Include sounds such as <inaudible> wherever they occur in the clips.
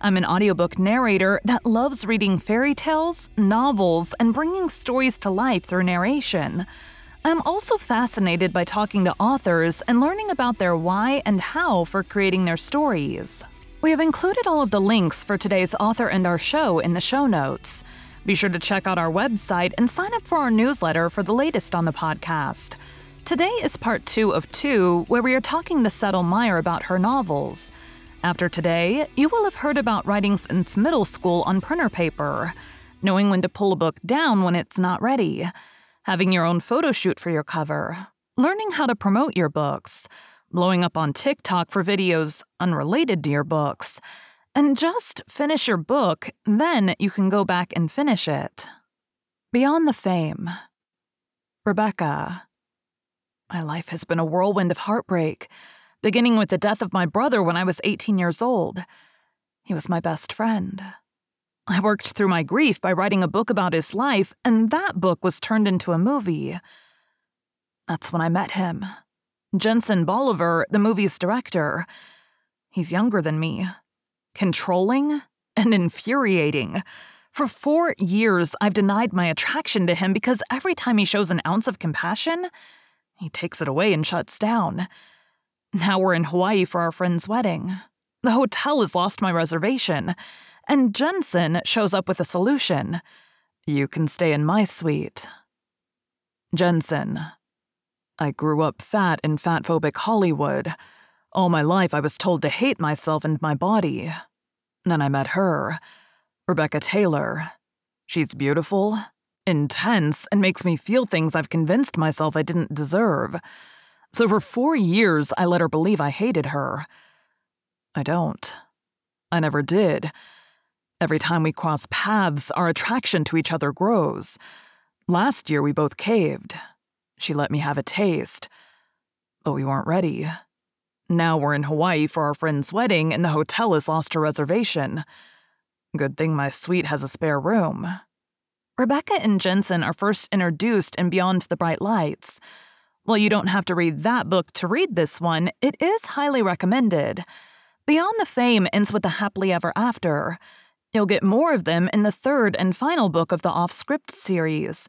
I'm an audiobook narrator that loves reading fairy tales, novels, and bringing stories to life through narration. I'm also fascinated by talking to authors and learning about their why and how for creating their stories. We have included all of the links for today's author and our show in the show notes. Be sure to check out our website and sign up for our newsletter for the latest on the podcast. Today is part two of two, where we are talking to Settle Myer about her novels. After today, you will have heard about writing since middle school on printer paper, knowing when to pull a book down when it's not ready, having your own photo shoot for your cover, learning how to promote your books, blowing up on TikTok for videos unrelated to your books, and just finish your book, then you can go back and finish it. Beyond the fame. Rebecca. My life has been a whirlwind of heartbreak, beginning with the death of my brother when I was 18 years old. He was my best friend. I worked through my grief by writing a book about his life, and that book was turned into a movie. That's when I met him. Jensen Bolivar, the movie's director. He's younger than me, controlling, and infuriating. For four years, I've denied my attraction to him because every time he shows an ounce of compassion, he takes it away and shuts down. Now we're in Hawaii for our friend's wedding. The hotel has lost my reservation, and Jensen shows up with a solution. You can stay in my suite. Jensen. I grew up fat in fatphobic Hollywood. All my life, I was told to hate myself and my body. Then I met her, Rebecca Taylor. She's beautiful, intense, and makes me feel things I've convinced myself I didn't deserve. So for four years, I let her believe I hated her. I don't. I never did. Every time we cross paths, our attraction to each other grows. Last year, we both caved. She let me have a taste. But we weren't ready. Now we're in Hawaii for our friend's wedding, and the hotel has lost her reservation. Good thing my suite has a spare room. Rebecca and Jensen are first introduced in Beyond the Bright Lights. While you don't have to read that book to read this one, it is highly recommended. Beyond the Fame ends with a happily ever after. You'll get more of them in the third and final book of the Off Script series.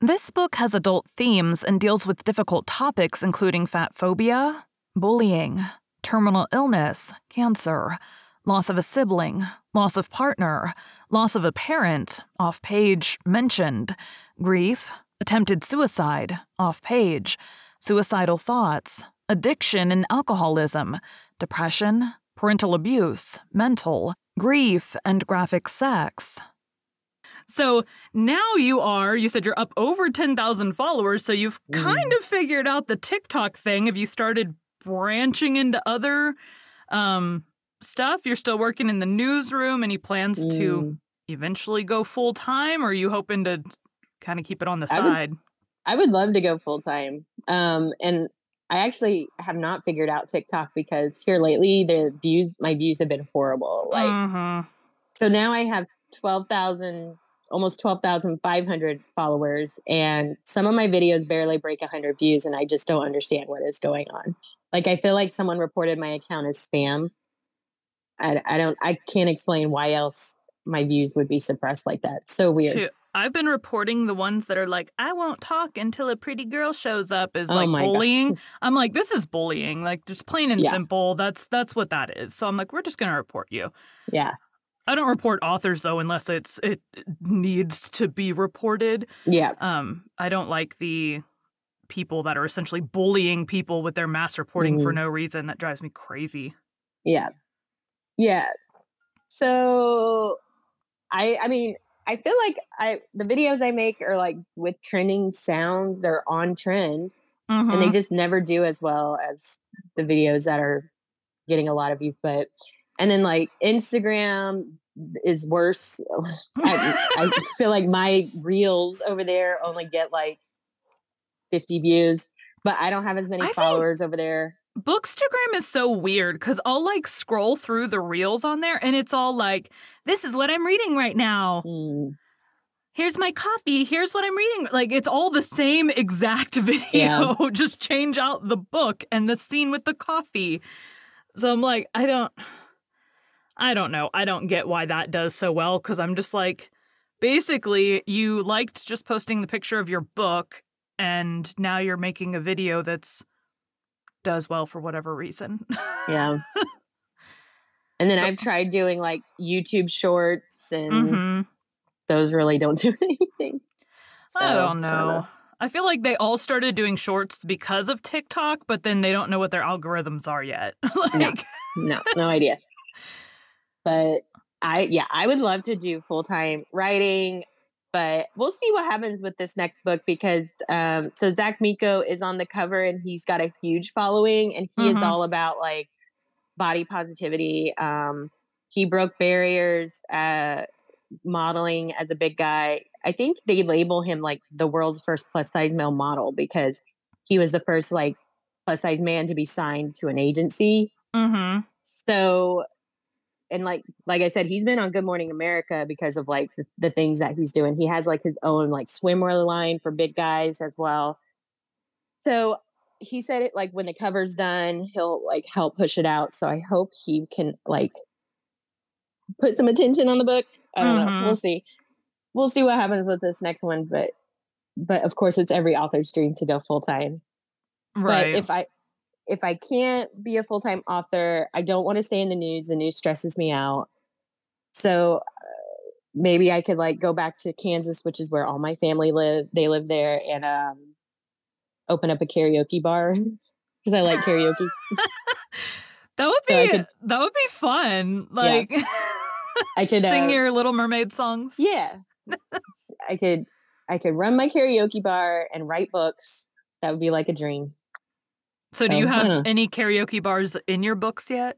This book has adult themes and deals with difficult topics including fat phobia, bullying, terminal illness, cancer, loss of a sibling, loss of partner, loss of a parent, off page, mentioned, grief, attempted suicide, off page, suicidal thoughts, addiction and alcoholism, depression, parental abuse, mental, grief, and graphic sex. So now you are, you said you're up over 10,000 followers, so you've mm. kind of figured out the TikTok thing. Have you started branching into other um, stuff? You're still working in the newsroom. Any plans mm. to eventually go full time, or are you hoping to kind of keep it on the I side? Would, I would love to go full time. Um, and I actually have not figured out TikTok because here lately the views, my views have been horrible. Like, uh-huh. so now I have 12,000, almost 12,500 followers and some of my videos barely break 100 views and I just don't understand what is going on. Like I feel like someone reported my account as spam. I, I don't I can't explain why else my views would be suppressed like that. So weird. Shoot. I've been reporting the ones that are like, I won't talk until a pretty girl shows up is oh like bullying. Gosh. I'm like, this is bullying. Like just plain and yeah. simple. That's that's what that is. So I'm like, we're just gonna report you. Yeah. I don't report authors though unless it's it needs to be reported. Yeah. Um, I don't like the people that are essentially bullying people with their mass reporting mm-hmm. for no reason. That drives me crazy. Yeah. Yeah. So I I mean, I feel like I the videos I make are like with trending sounds, they're on trend. Mm-hmm. And they mm-hmm. just never do as well as the videos that are getting a lot of views. But and then like Instagram, is worse. <laughs> I, I <laughs> feel like my reels over there only get like 50 views, but I don't have as many I followers over there. Bookstagram is so weird because I'll like scroll through the reels on there and it's all like, this is what I'm reading right now. Mm, Here's my coffee. Here's what I'm reading. Like it's all the same exact <laughs> video. Yeah. Just change out the book and the scene with the coffee. So I'm like, I don't, I don't know. I don't get why that does so well because I'm just like, basically, you liked just posting the picture of your book and now you're making a video that's does well for whatever reason. yeah. <laughs> and then I've tried doing like YouTube shorts, and Mhm. those really don't <laughs> do anything. I So, don't know. I feel like they all started doing shorts because of TikTok, but then they don't know what their algorithms are yet. <laughs> like, no, no idea. But I, yeah, I would love to do full time writing, but we'll see what happens with this next book because, um, so Zach Miko is on the cover and he's got a huge following and he Mhm. is all about like body positivity. Um, he broke barriers, uh, modeling as a big guy. I think they label him like the world's first plus size male model because he was the first like plus size man to be signed to an agency. mm-hmm. So, and like like I said, he's been on Good Morning America because of like the, the things that he's doing. He has like his own like swimwear line for big guys as well. So he said it like when the cover's done, he'll like help push it out. So I hope he can like put some attention on the book. I don't know. Mhm. We'll see. We'll see what happens with this next one, but but of course it's every author's dream to go full time. Right. But if I if I can't be a full time author, I don't want to stay in the news. The news stresses me out. So uh, maybe I could like go back to Kansas, which is where all my family live. They live there, and um, open up a karaoke bar <laughs> because I like karaoke. <laughs> that would be so I could- that would be fun. Like I could <laughs> sing uh, your Little Mermaid songs. yeah. I could I could run my karaoke bar and write books. That would be like a dream. So do you have don't any karaoke bars in your books yet?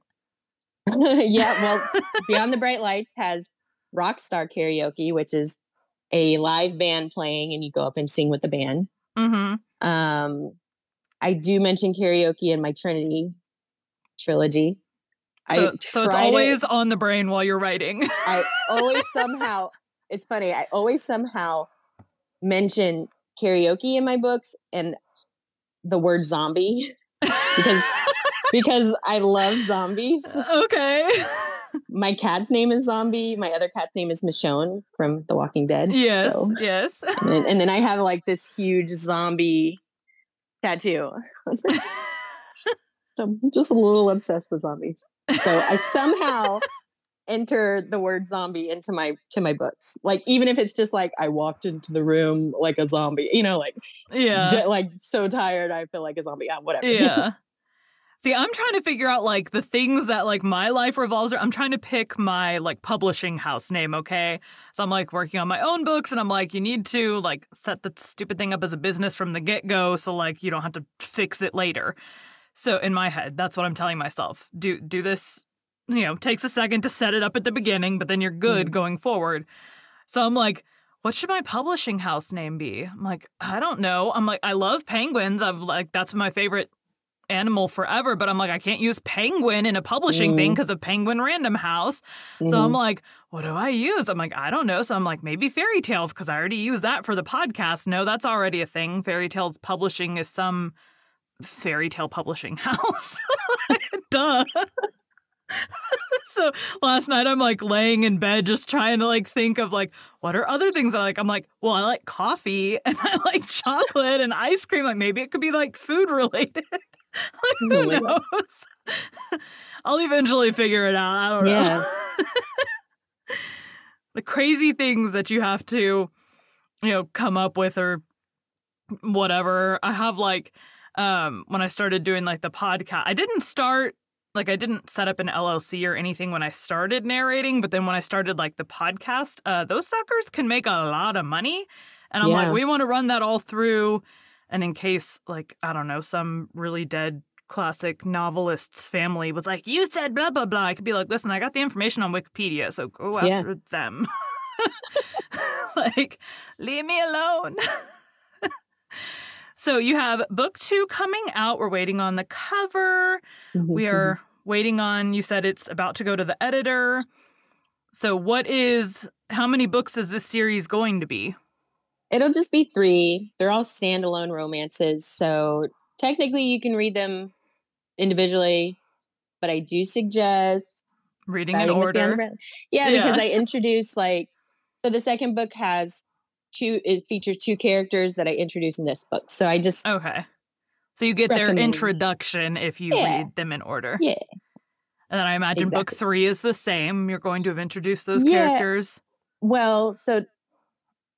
<laughs> yeah, well, <laughs> Beyond the Bright Lights has Rockstar Karaoke, which is a live band playing and you go up and sing with the band. Mm-hmm. Um, I do mention karaoke in my Trinity trilogy. So, I so it's it- always on the brain while you're writing. I always <laughs> somehow it's funny, I always somehow mention karaoke in my books and the word zombie because because I love zombies. <laughs> okay. My cat's name is Zombie. My other cat's name is Michonne from The Walking Dead. Yes. So- Yes. and, then, and then I have like this huge zombie tattoo. <laughs> so I'm just a little obsessed with zombies. So I somehow <laughs> enter the word zombie into my to my books. Like even if it's just like I walked into the room like a zombie, you know, like Yeah. j- like so tired I feel like a zombie. Yeah, whatever. Yeah. See, I'm trying to figure out like the things that like my life revolves around. I'm trying to pick my like publishing house name, okay? So I'm like working on my own books and I'm like, you need to like set the stupid thing up as a business from the get go so like you don't have to fix it later. So in my head, that's what I'm telling myself. Do do this, you know, takes a second to set it up at the beginning, but then you're good Mhm. going forward. So I'm like, what should my publishing house name be? I'm like, I don't know. I'm like, I love penguins. I'm like, that's my favorite animal forever, but I'm like, I can't use penguin in a publishing thing Mm. because of Penguin Random House. So Mhm. I'm like, what do I use? I'm like, I don't know. So I'm like, maybe fairy tales because I already use that for the podcast. No, that's already a thing. Fairy tales publishing is some fairy tale publishing <laughs> house. <laughs> Duh. <laughs> so last night I'm like laying in bed just trying to like think of like what are other things I like. I'm like, well, I like coffee <laughs> and I like chocolate and ice cream. Like maybe it could be like food related. <laughs> like who knows? I'll eventually figure it out. I don't Yeah. know. the crazy things that you have to, you know, come up with or whatever. I have like um when I started doing like the podcast, I didn't start like I didn't set up an LLC or anything when I started narrating, but then when I started like the podcast, uh those suckers can make a lot of money. And I'm Yeah. like, we want to run that all through and in case like I don't know, some really dead classic novelist's family was like, "You said blah blah blah," I could be like, "Listen, I got the information on Wikipedia, so go Yeah. after them." <laughs> like, leave me alone. <laughs> so you have book two coming out. We're waiting on the cover. Mhm, We are waiting on. You said it's about to go to the editor. So what is? How many books is this series going to be? It'll just be three. They're all standalone romances. So technically you can read them individually, but I do suggest Reading in starting with Beyond the order. Yeah, Yeah. because I introduce like so the second book has two it features two characters that I introduce in this book. So I just Okay. So you get their introduction if you Yeah. read them in order. Yeah. And then I imagine book three is the same. You're going to have introduced those Yeah. characters. Well, so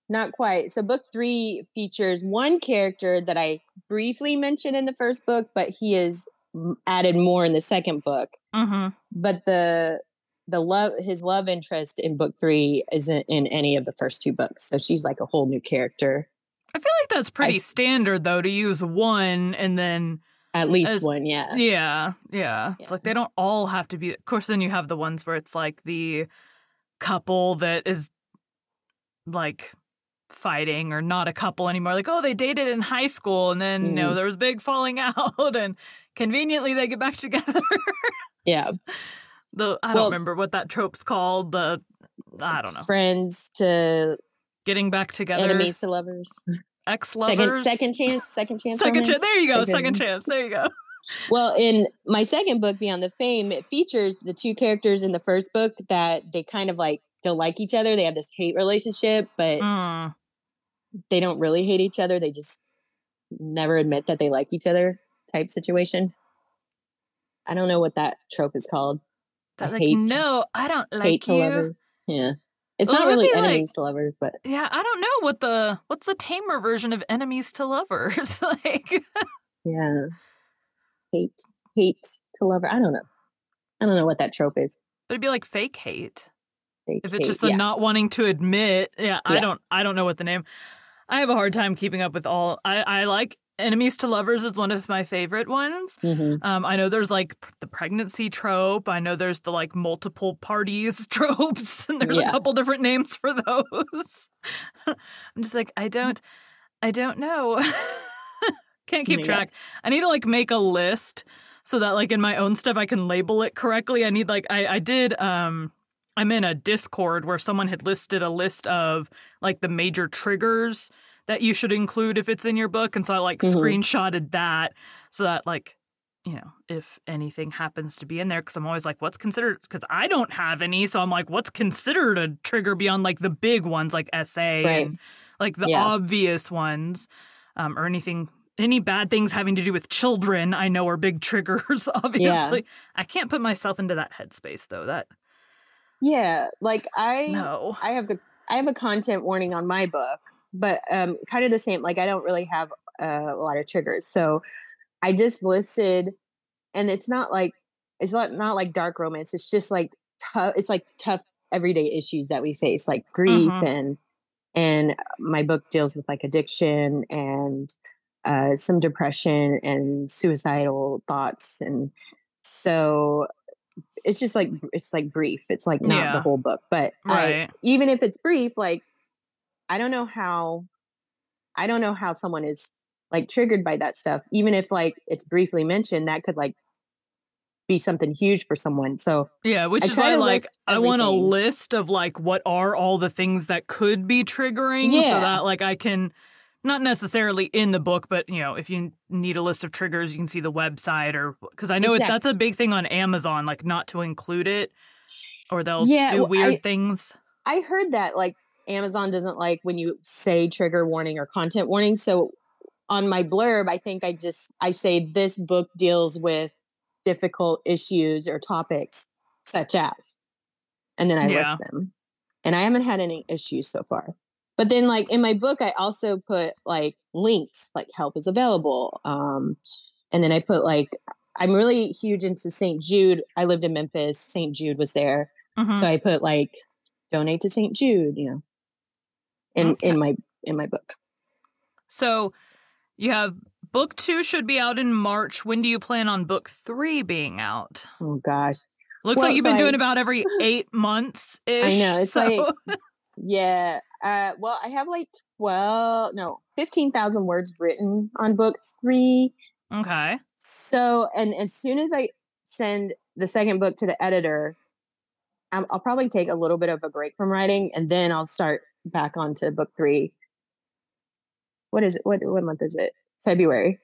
not quite. So book three features one character that I briefly mentioned in the first book, but he is added more in the second book. Mm-hmm. But the the love his love interest in book three isn't in any of the first two books. So she's like a whole new character. I feel like that's pretty standard though to use one and then At least As- one, yeah. yeah, yeah. It's like they don't all have to be. Of course, then you have the ones where it's like the couple that is like fighting or not a couple anymore. Like, oh, they dated in high school and then you know Mhm. there was big falling <laughs> out and conveniently they get back together. Yeah. The I Well- don't remember what that trope's called. The I don't know. Friends to Getting back together. enemies to lovers. Ex lovers. second second, chance, second chance. Second chance. There you go. Second Second- chance. There you go. Well, in my second book, Beyond the Fame, it features the two characters in the first book that they kind of like they'll like each other. They have this hate relationship, but Mm. they don't really hate each other. They just never admit that they like each other type situation. I don't know what that trope is called. That, I like, hate- no, I don't like hate like to you. lovers. Yeah. It's Well, not really be like- enemies to lovers, but Yeah, I don't know what the what's the tamer version of enemies to lovers <laughs> like. yeah. Hate hate to lover. I don't know. I don't know what that trope is. But it'd be like fake hate Fake if it's hate, just the yeah. not wanting to admit. Yeah, I don't. I don't know what the name. I have a hard time keeping up with all. I I like enemies to lovers is one of my favorite ones. Mhm. Um, I know there's like the pregnancy trope. I know there's the like multiple parties <laughs> tropes, and there's a couple different names for those. <laughs> I'm just like, I don't, I don't know. <laughs> Can't keep Yeah. track. I need to like make a list so that like in my own stuff I can label it correctly. I need like I I did um I'm in a Discord where someone had listed a list of like the major triggers that you should include if it's in your book. And so I like Mhm. screenshotted that so that like, you know, if anything happens to be in there, because I'm always like, what's considered because I don't have any. So I'm like, what's considered a trigger beyond like the big ones like SA Right. and like the Yeah. obvious ones, um, or anything any bad things having to do with children I know are big <laughs> triggers, obviously. I can't put myself into that headspace though. That Yeah, like I no. I have a I have a content warning on my book, but um kind of the same. Like I don't really have uh, a lot of triggers. So I just listed and it's not like it's not not like dark romance. It's just like tough it's like tough everyday issues that we face like grief Mhm. and and my book deals with like addiction and uh, some depression and suicidal thoughts and so it's just like it's like brief it's like not Yeah. the whole book but I, Right. even if it's brief like i don't know how i don't know how someone is like triggered by that stuff even if like it's briefly mentioned that could like be something huge for someone so Yeah, which I is why like I want a list of like what are all the things that could be triggering so Yeah. that like I can not necessarily in the book, but you know, if you need a list of triggers, you can see the website or because I know it, that's a big thing on Amazon, like not to include it or they'll Yeah, do well, weird I- things. I heard that like Amazon doesn't like when you say trigger warning or content warning. So on my blurb, I think I just I say this book deals with difficult issues or topics such as, and then I Yeah. list them. And I haven't had any issues so far. But then like in my book, I also put like links, like help is available. Um, and then I put like I'm really huge into St. Jude. I lived in Memphis. St. Jude was there. Mhm. So I put like donate to St. Jude, you know, in Okay. in my in my book. So you have book two should be out in March. When do you plan on book three being out? Oh gosh. Looks Well, like you've been doing about every eight months. I know, it's so. like- <laughs> Yeah. Uh, well, I have like 12, no, 15,000 words written on book three. okay. So, and as soon as I send the second book to the editor, I'll probably take a little bit of a break from writing and then I'll start back onto book three. What is it? What, what month is it? February.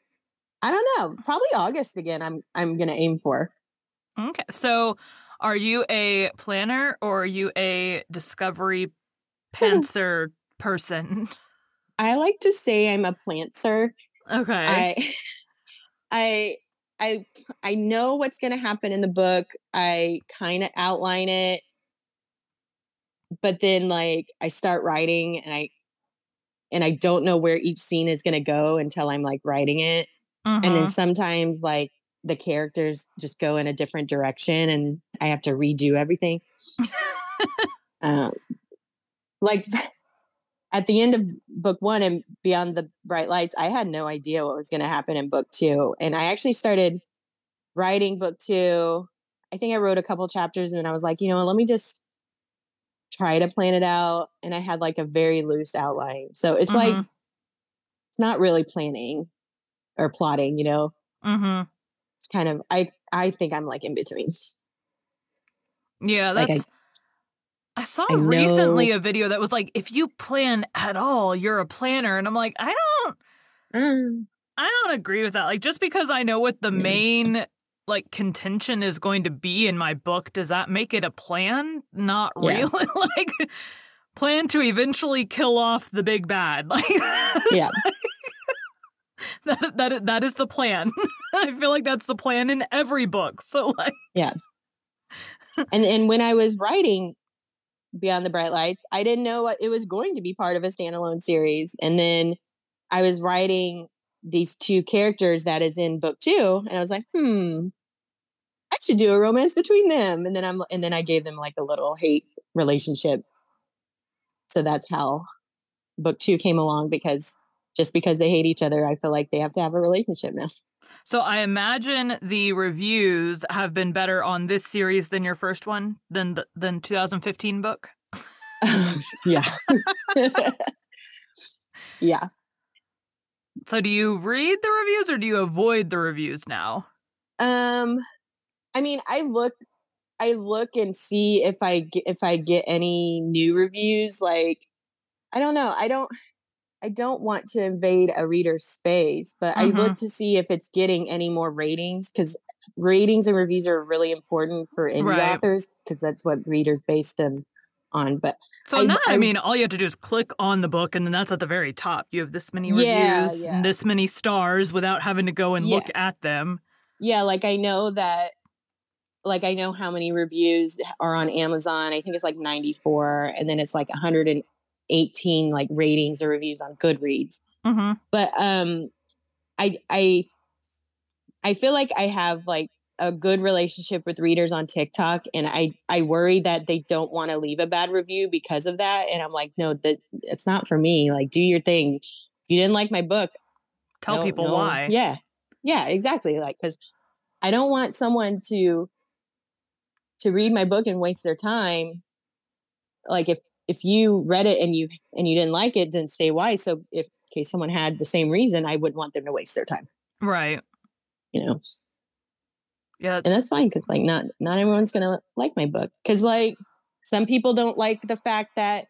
I don't know. Probably August again. I'm I'm gonna aim for. Okay. So, are you a planner or are you a discovery <laughs> pantser person? <laughs> I like to say I'm a plantser. Okay. I <laughs> I I I know what's going to happen in the book. I kind of outline it. But then like I start writing and I and I don't know where each scene is going to go until I'm like writing it. And then Mhm. sometimes like the characters just go in a different direction and I have to redo everything. <laughs> um, like <laughs> at the end of book one and beyond the bright lights, I had no idea what was going to happen in book two. And I actually started writing book two. I think I wrote a couple chapters and then I was like, you know, let me just try to plan it out. And I had like a very loose outline. So it's like, Mhm. it's not really planning or plotting, you know, hmm it's kind of, I, I think I'm like in between. Yeah, Like, I- that's. I, saw I recently know- a video that was like, if you plan at all, you're a planner. And I'm like, I don't Mm, I don't agree with that. Like just because I know what the Mm. main like contention is going to be in my book, does that make it a plan? Not Yeah. really. <laughs> like plan to eventually kill off the big bad. <laughs> Like Yeah. <laughs> that that that is the plan. I feel like that's the plan in every book. So like Yeah. and and when I was writing Beyond the Bright Lights, I didn't know what it was going to be part of a standalone series. And then I was writing these two characters that is in book two, and I was like, hmm, I should do a romance between them. And then I'm and then I gave them like a little hate relationship. So that's how book two came along because just because they hate each other, I feel like they have to have a relationship now. so I imagine the reviews have been better on this series than your first one, than the than 2015 book. <laughs> yeah. <laughs> yeah. So do you read the reviews or do you avoid the reviews now? Um, I mean, I look, I look and see if I get if I get any new reviews. Like, I don't know. I don't. I don't want to invade a reader's space, but I look mm-hmm. to see if it's getting any more ratings because ratings and reviews are really important for indie Right. authors because that's what readers base them on. But So I- that, I, I- mean, all you have to do is click on the book, and then that's at the very top. You have this many reviews yeah. and this many stars without having to go and look at them. yeah, like I know that, like I know how many reviews are on Amazon. I think it's like 94, and then it's like 118 like ratings or reviews on Goodreads. hmm But um, I I I feel like I have like a good relationship with readers on TikTok, and I I worry that they don't want to leave a bad review because of that. And I'm like, no, that it's not for me. Like, do your thing. If you didn't like my book, Tell no- people no- why. Yeah. Yeah, exactly. Like, because I don't want someone to to read my book and waste their time. Like if if you read it and you and you didn't like it, then say why. So if in case someone had the same reason, I wouldn't want them to waste their time. Right. You know, Yeah. and That's, that's fine because like not not everyone's gonna like my book because like some people don't like the fact that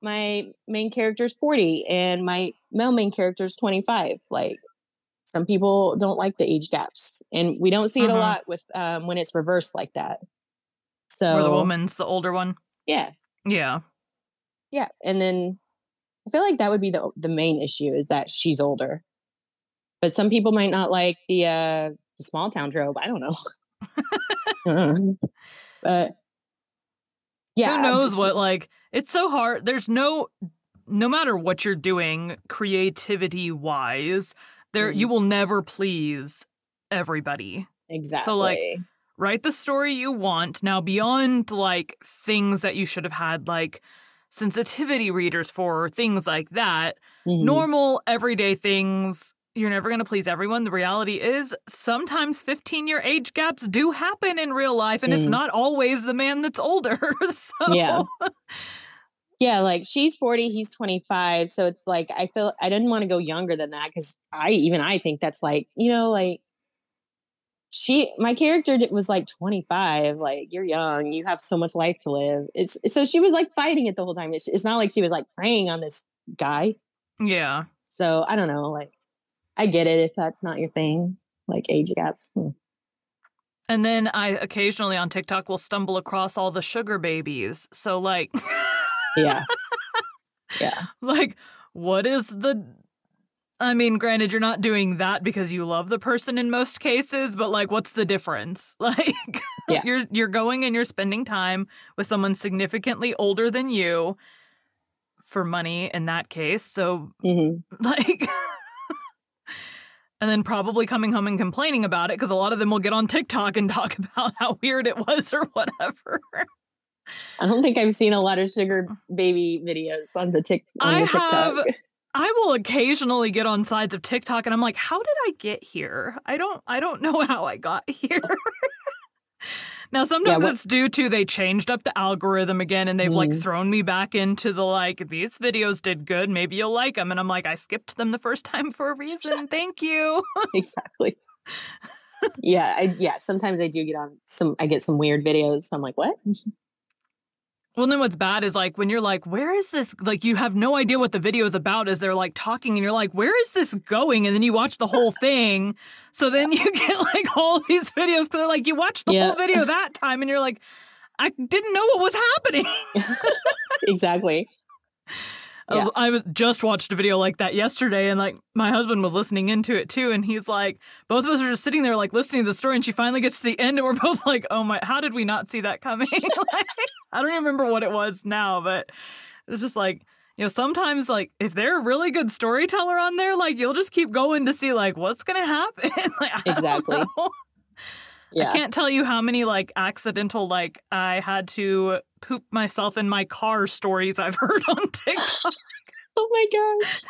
my main character is 40 and my male main character is 25 like some people don't like the age gaps and we don't see it a Mhm. lot with um when it's reversed like that so where the woman's the older one. yeah Yeah. yeah and then i feel like that would be the the main issue is that she's older but some people might not like the uh the small town trope i don't know <laughs> <laughs> but yeah Who knows just- what? Like, it's so hard. There's no, no matter what you're doing, creativity wise, there Mhm. you will never please everybody. exactly write the story you want. Now, beyond like things that you should have had like sensitivity readers for, or things like that, Mhm. normal everyday things you're never going to please everyone. The reality is sometimes 15 year age gaps do happen in real life, and it's Mm. not always the man that's older. <laughs> so, Yeah. Yeah, like she's 40, he's 25. So it's like I feel I didn't want to go younger than that because I even I think that's like, you know, like she my character was like 25 like you're young you have so much life to live it's so she was like fighting it the whole time it's, it's not like she was like preying on this guy yeah. so i don't know like i get it if that's not your thing like age gaps hmm. And then I occasionally on TikTok will stumble across all the sugar babies. So, like, yeah <laughs> yeah like what is the I mean, granted, you're not doing that because you love the person in most cases, but like, what's the difference? <laughs> Like, Yeah. you're you're going and you're spending time with someone significantly older than you for money in that case. So, hmm <laughs> like, and then probably coming home and complaining about it because a lot of them will get on TikTok and <laughs> talk about how weird it was or whatever. i don't think i've seen a lot of sugar baby videos on the tik on the tiktok have- I will occasionally get on sides of TikTok and I'm like, how did I get here? I don't I don't know <laughs> how I got here. now sometimes what- it's due to they changed up the algorithm again and they've like Mm. thrown me back into the like these videos did good, maybe you'll like them and I'm like I skipped them the first time for a reason. <laughs> Thank you. exactly <laughs> yeah i yeah sometimes i do get on some i get some weird videos i'm like what Well, then what's bad is like when you're like, where is this? Like, you have no idea what the video is about as they're like talking, and you're like, where is this going? And then you watch the whole <laughs> thing. So then you <laughs> get like all these videos because they're like, you watched the Yeah. whole video that time, and you're like, I didn't know what was happening. <laughs> exactly I, was, I was just watched a video like that yesterday, and like my husband was listening into it too, and he's like, both of us are just sitting there like listening to the story, and she finally gets to the end, and we're <laughs> both like, oh my, how did we not see that coming? <laughs> like, I don't even remember what it was now, but it's just like. You know, sometimes like if they're a really good storyteller on there, like you'll just keep going to see like what's gonna happen. <laughs> like, Exactly. yeah I can't tell you how many like accidental like I had to poop myself in my car stories I've <laughs> heard on TikTok. <laughs> oh my gosh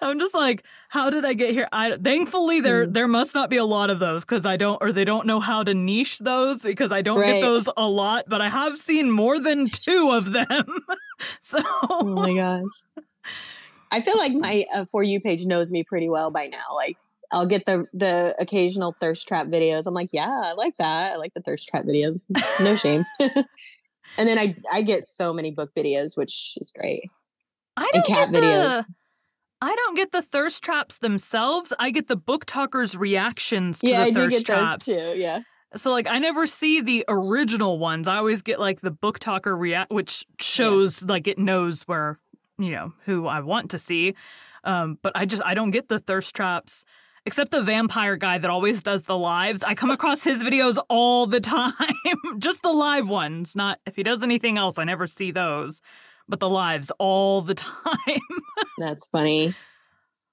I'm just like, how did I get here? I thankfully there Mm. there must not be a lot of those because I don't or they don't know how to niche those because I don't Right. get those a lot, but I have seen more than two of them. <laughs> so oh my gosh i feel like my uh, for you page knows me pretty well by now like i'll get the the occasional thirst trap videos i'm like yeah i like that i like the thirst trap videos no shame <laughs> <laughs> and then i i get so many book videos which is great I don't cat get the, I don't get the thirst traps themselves. I get the book talkers' reactions to yeah the i do get traps. those too yeah So like I never see the original ones. I always get like the book talker react which shows like it knows where, you know, who I want to see. Um but I just I don't get the thirst traps except the vampire guy that always does the lives. I come across his videos all the <laughs> time. just the live ones, not if he does anything else I never see those. But the lives all the <laughs> time. That's funny.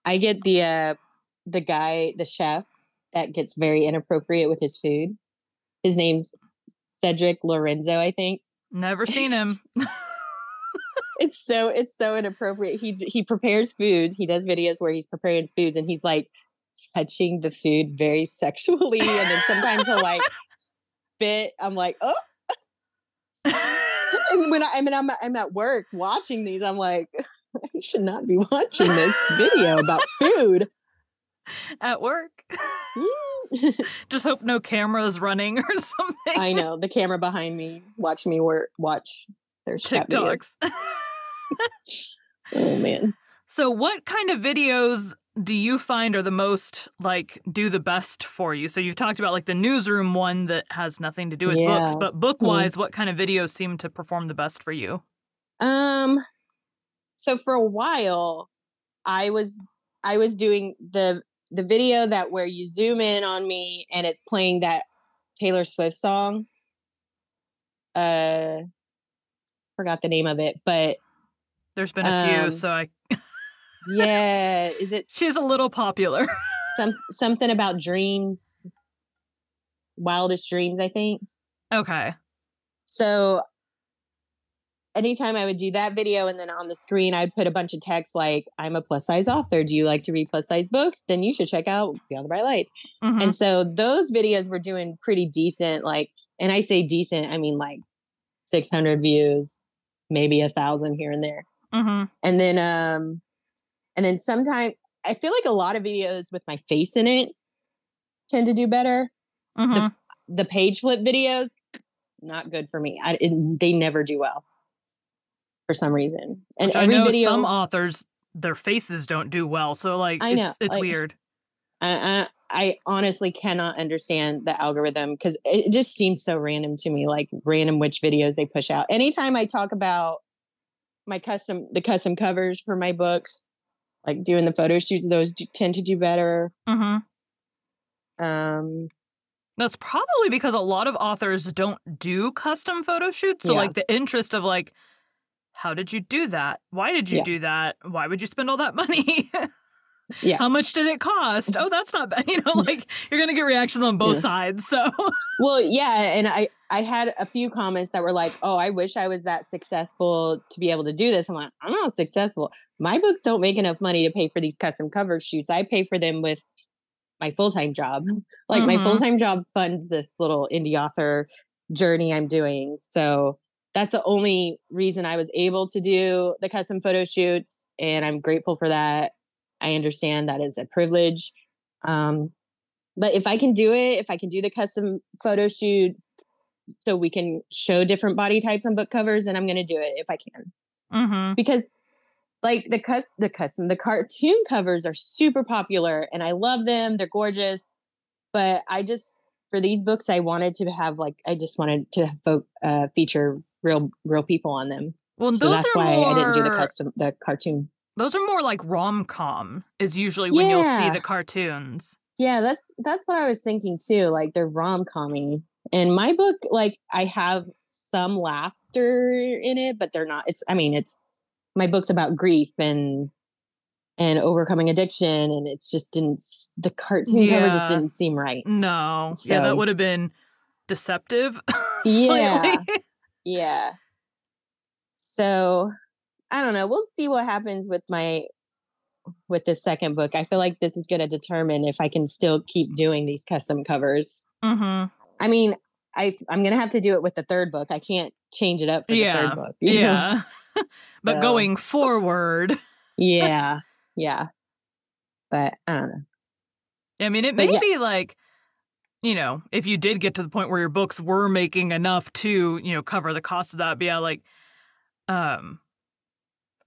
I get the uh the guy, the chef that gets very inappropriate with his food. His name's Cedric Lorenzo, I think. never seen him. <laughs> It's so it's so inappropriate. He he prepares foods. He does videos where he's preparing foods and he's like touching the food very sexually and then sometimes he'll like spit. I'm like, "Oh." And when I, I mean I'm I'm at work watching these, I'm like <laughs> I should not be watching this video about food. At work. Mm. <laughs> Just hope no camera's running or something. I know the camera behind me. Watch me work. Watch their. TikToks. <laughs> Oh man. so, what kind of videos do you find are the most like do the best for you? So, you've talked about like the newsroom one that has nothing to do with books, Yeah. Mm-hmm. but book wise, what kind of videos seem to perform the best for you? Um. So for a while, I was I was doing the the video that where you zoom in on me and it's playing that Taylor Swift song. Uh, forgot the name of it, but There's been a few, Um, so I <laughs> yeah, is it she's a little popular. some something about dreams? Wildest dreams, I think. okay. So anytime I would do that video and then on the screen I'd put a bunch of text like I'm a plus size author. Do you like to read plus size books? Then you should check out Beyond the Bright Lights. Mhm. And so those videos were doing pretty decent. Like, and I say decent, I mean like 600 views, maybe a thousand here and there. Mhm. And then, um, and then sometimes I feel like a lot of videos with my face in it tend to do better. Mhm. The page flip videos, not good for me. I, it, they never do well for some reason. And Which I know video, some authors their faces don't do well, so like I it's, know, it's like- weird. I, I, I honestly cannot understand the algorithm because it just seems so random to me, like random which videos they push out. Anytime I talk about my custom, the custom covers for my books, like doing the photo shoots, those do, tend to do better. hmm Um, That's probably because a lot of authors don't do custom photo shoots. So Yeah. like the interest of like, how did you do that? Why did you Yeah. do that? Why would you spend all that money? <laughs> Yeah. How much did it cost? Oh, that's not bad. <laughs> You know, like you're gonna get reactions on both Yeah. sides. So <laughs> well, yeah, and I I had a few comments that were like, "Oh, I wish I was that successful to be able to do this." I'm like, I'm not successful. My books don't make enough money to pay for these custom cover shoots. I pay for them with my full time job. <laughs> Like my Mhm. full time job funds this little indie author journey I'm doing. So that's the only reason I was able to do the custom photo shoots, and I'm grateful for that. I understand that is a privilege. Um, but if I can do it, if I can do the custom photo shoots so we can show different body types on book covers, then I'm going to do it if I can. hmm Because like the cus the custom the cartoon covers are super popular and I love them. They're gorgeous. But I just for these books I wanted to have like I just wanted to fo- uh, feature real real people on them. well, so those that's are why more, I didn't do the custom the cartoon. Those are more like rom com. Is usually when you'll see the cartoons. Yeah, that's that's what I was thinking too. Like they're rom commy. And my book, like I have some laughter in it, but they're not. It's I mean, it's my book's about grief and and overcoming addiction, and it just didn't. The cartoon cover just didn't seem right. No, yeah, that would have been deceptive. <laughs> Yeah. Yeah. So I don't know. We'll see what happens with my with this second book. I feel like this is going to determine if I can still keep doing these custom covers. hmm I mean, I I'm gonna have to do it with the third book. I can't change it up for the Yeah, third book. Yeah. <laughs> but So- going forward, <laughs> yeah, yeah. But I don't know. I mean, it But may yeah. be like, you know, if you did get to the point where your books were making enough to, you know, cover the cost of that. But yeah, like, um,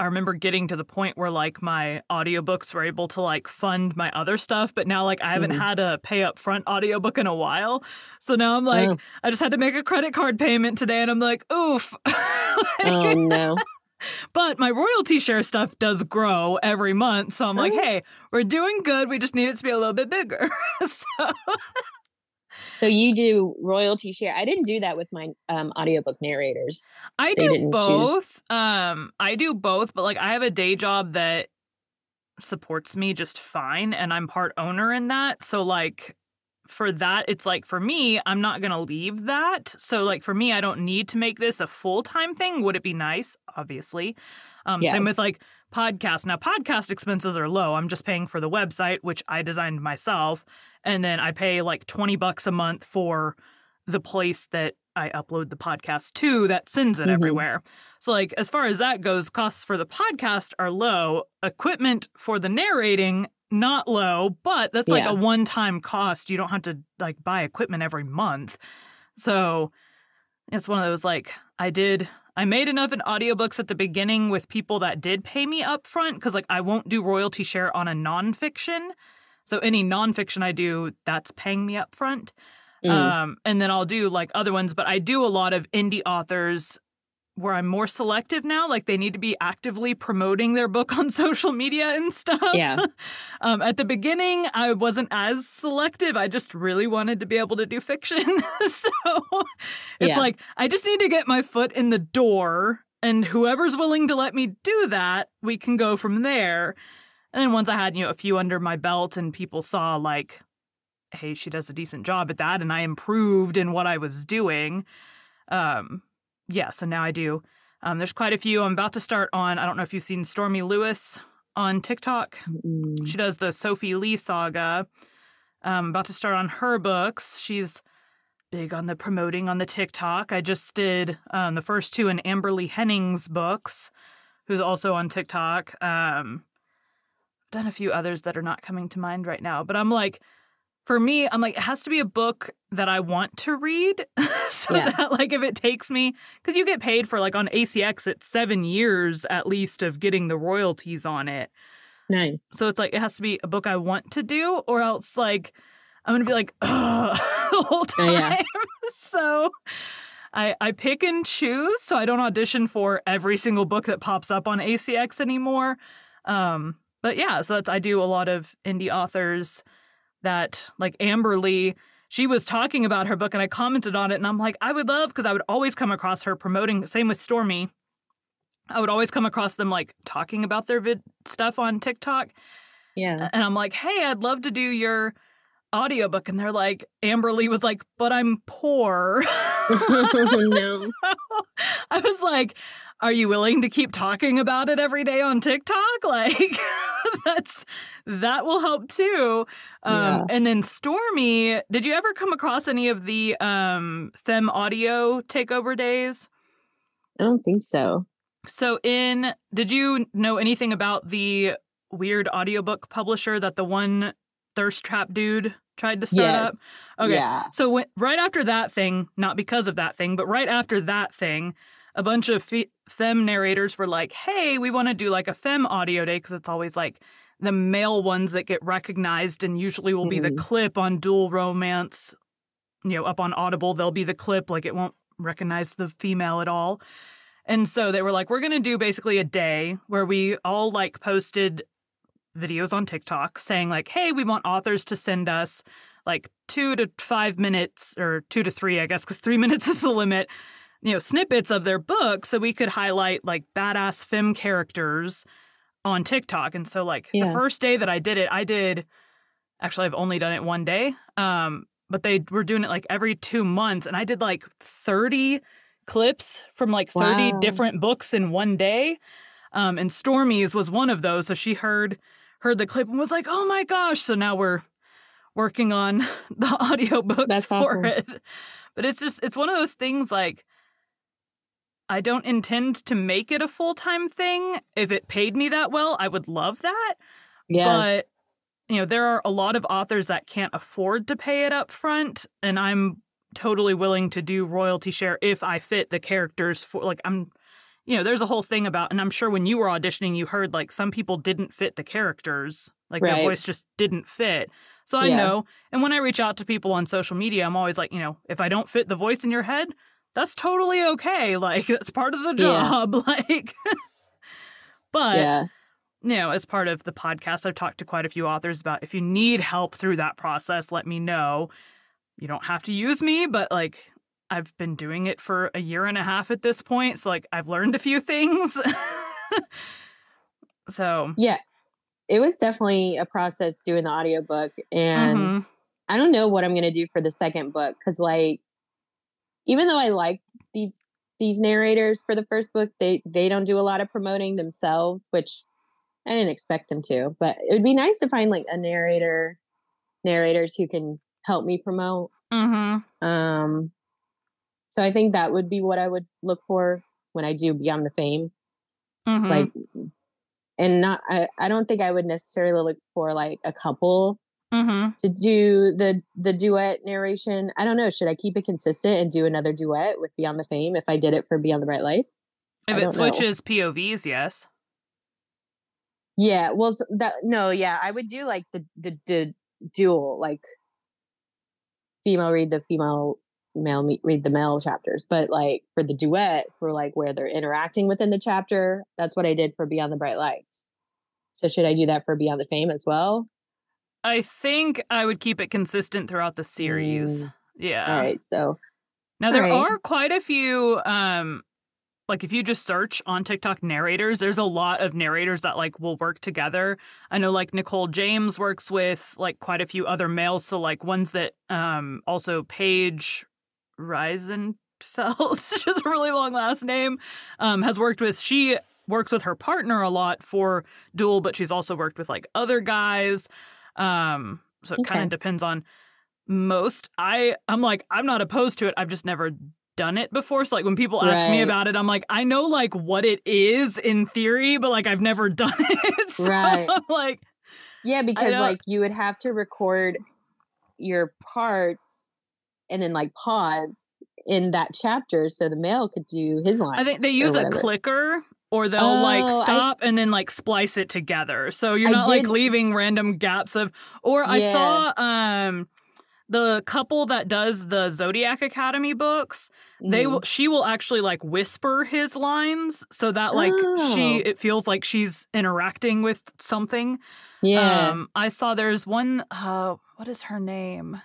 I remember getting to the point where like my audiobooks were able to like fund my other stuff, but now like I haven't Mhm. had a pay up front audiobook in a while. So now I'm like, Oh. I just had to make a credit card payment today and I'm like, oof. <laughs> Oh no. But my royalty share stuff does grow every month. So I'm like, Oh. hey, we're doing good. We just need it to be a little bit bigger. <laughs> so, So you do royalty share. I didn't do that with my um audiobook narrators. I They do didn't choose. both. Um, I do both, but like I have a day job that supports me just fine and I'm part owner in that. So like for that, it's like for me, I'm not gonna leave that. So like for me, I don't need to make this a full-time thing. Would it be nice? Obviously. Um, Yeah. same with like podcast. Now podcast expenses are low. I'm just paying for the website, which I designed myself, and then I pay like 20 bucks a month for the place that I upload the podcast to that sends it Mhm. everywhere. So like as far as that goes, costs for the podcast are low. Equipment for the narrating not low, but that's like Yeah. a one-time cost. You don't have to like buy equipment every month. So it's one of those like I did I made enough in audiobooks at the beginning with people that did pay me up front because like I won't do royalty share on a nonfiction. So any nonfiction I do, that's paying me up front. Mm. Um, and then I'll do like other ones, but I do a lot of indie authors where I'm more selective now. Like they need to be actively promoting their book <laughs> on social media and stuff. Yeah. <laughs> um, at the beginning, I wasn't as selective. I just really wanted to be able to do fiction. <laughs> so it's Yeah. like, I just need to get my foot in the door. And whoever's willing to let me do that, we can go from there. And then once I had, you know, a few under my belt and people saw like, hey, she does a decent job at that, and I improved in what I was doing. Um, yeah, so now I do Um, there's quite a few. I'm about to start on. I don't know if you've seen Stormy Lewis on TikTok. Mm. She does the Sophie Lee saga. Um, about to start on her books. She's big on the promoting on the TikTok. I just did um, the first two in Amberly Henning's books, who's also on TikTok. Um, done a few others that are not coming to mind right now, but I'm like, for me, I'm like, it has to be a book that I want to read. <laughs> so Yeah. that, like, if it takes me, because you get paid for, like, on ACX, it's seven years at least of getting the royalties on it. Nice. So it's like, it has to be a book I want to do, or else, like, I'm going to be like, ugh, <laughs> the whole time. Oh, yeah. <laughs> so I, I pick and choose so I don't audition for every single book that pops up on ACX anymore. Um, but yeah, so that's I do a lot of indie authors that like Amberly, she was talking about her book and I commented on it and I'm like, I would love because I would always come across her promoting same with Stormy. I would always come across them like talking about their vid stuff on TikTok. Yeah. And I'm like, hey, I'd love to do your audiobook. And they're like, Amberly was like, but I'm poor. <laughs> <laughs> No. So I was like, are you willing to keep talking about it every day on TikTok? <laughs> Like that's that will help too. Um Yeah. and then Stormy, did you ever come across any of the um Fem audio takeover days? I don't think so. So in did you know anything about the weird audiobook publisher that the one thirst trap dude tried to start up? Okay. Yeah. So when, right after that thing, not because of that thing, but right after that thing, a bunch of fe- fem narrators were like, "Hey, we want to do like a fem audio day because it's always like the male ones that get recognized and usually will be the Mhm. clip on Dual Romance, you know, up on Audible, they'll be the clip like it won't recognize the female at all." And so they were like, "We're going to do basically a day where we all like posted videos on TikTok saying like, "Hey, we want authors to send us like 2 to 5 minutes or 2 to 3, I guess, cuz 3 <laughs> minutes is the limit." You know, snippets of their book so we could highlight like badass femme characters on TikTok. And so like the first day that I did it, I did actually I've only done it one day. Um but they were doing it like every 2 months and I did like 30 clips from like 30 Wow. different books in one day. Um, and Stormy's was one of those. So she heard heard the clip and was like, "Oh my gosh!" So now we're working on <laughs> the audiobooks That's <laughs> for awesome. it. But it's just it's one of those things like I don't intend to make it a full time thing. If it paid me that well, I would love that. Yeah. But you know, there are a lot of authors that can't afford to pay it up front, and I'm totally willing to do royalty share if I fit the characters for like I'm you know, there's a whole thing about and I'm sure when you were auditioning you heard like some people didn't fit the characters. Like their voice just didn't fit. So I Yeah. know. And when I reach out to people on social media, I'm always like, you know, if I don't fit the voice in your head, that's totally okay. Like that's part of the Yeah. job. <laughs> Like but yeah. you know, as part of the podcast, I've talked to quite a few authors about if you need help through that process, let me know. You don't have to use me, but like I've been doing it for a year and a half at this point. So like I've learned a few things. <laughs> so Yeah. It was definitely a process doing the audiobook and mhm. I don't know what I'm going to do for the second book cuz like even though I like these these narrators for the first book, they they don't do a lot of promoting themselves, which I didn't expect them to, but it would be nice to find like a narrator narrators who can help me promote. Mhm. Um so I think that would be what I would look for when I do Beyond the Fame. Mhm. Like and not I, I don't think I would necessarily look for like a couple Mhm. to do the the duet narration. I don't know. Should I keep it consistent and do another duet with Beyond the Fame if I did it for Beyond the Bright Lights? If it don't know. switches POVs, yes. Yeah. Well, that no. Yeah, I would do like the the, the dual like female read the female male me- read the male chapters, but like for the duet for like where they're interacting within the chapter, that's what I did for Beyond the Bright Lights. So should I do that for Beyond the Fame as well? I think I would keep it consistent throughout the series. Mm. Yeah. All right. So Now there Alright. are quite a few um like if you just search on TikTok narrators, there's a lot of narrators that like will work together. I know like Nicole James works with like quite a few other males, so like ones that um also Paige Gutfeld, she has a really long last name, um, has worked with, she works with her partner a lot for Dual, but she's also worked with like other guys. Um, so it Okay. kind of depends on most. I, I'm like, I'm not opposed to it. I've just never done it before. So like when people ask me about it, I'm like, I know like what it is in theory, but like I've never <laughs> done it. So Right. I'm like, Yeah, because like you would have to record your parts and then like pause in that chapter so the male could do his lines. I think they use a clicker or they'll like Oh, I- stop and then like splice it together. So you're I not like leaving random gaps of or I Yeah. saw um the couple that does the Zodiac Academy books, they Mhm. will she will actually like whisper his lines so that like she Oh. it feels like she's interacting with something. Yeah. Um I saw there's one uh what is her name?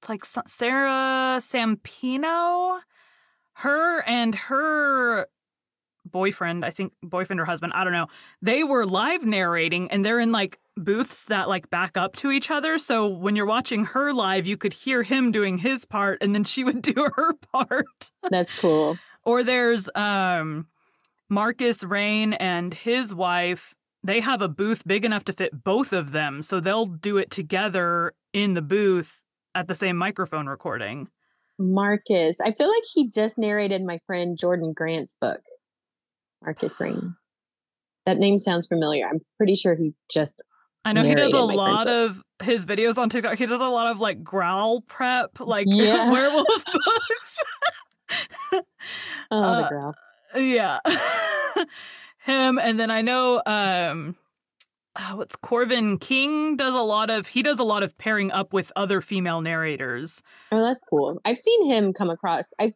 It's like Sarah Sampino. Her and her boyfriend, I think boyfriend or husband, I don't know. They were live narrating and they're in like booths that like back up to each other. So when you're watching her live, you could hear him doing his part and then she would <laughs> do her part. That's cool. Or there's um Marcus Rain and his wife. They have a booth big enough to fit both of them, so they'll do it together in the booth at the same microphone recording. Marcus. I feel like he just narrated my friend Jordan Grant's book. Marcus Rain. That name sounds familiar. I'm pretty sure he just I know he does a lot of his videos on TikTok. He does a lot of like growl prep, like <laughs> Yeah. werewolf <laughs> books. oh Uh, the grouse. yeah. <laughs> Him and then I know um uh, what's Corvin King does a lot of he does a lot of pairing up with other female narrators. Oh, that's cool. I've seen him come across. I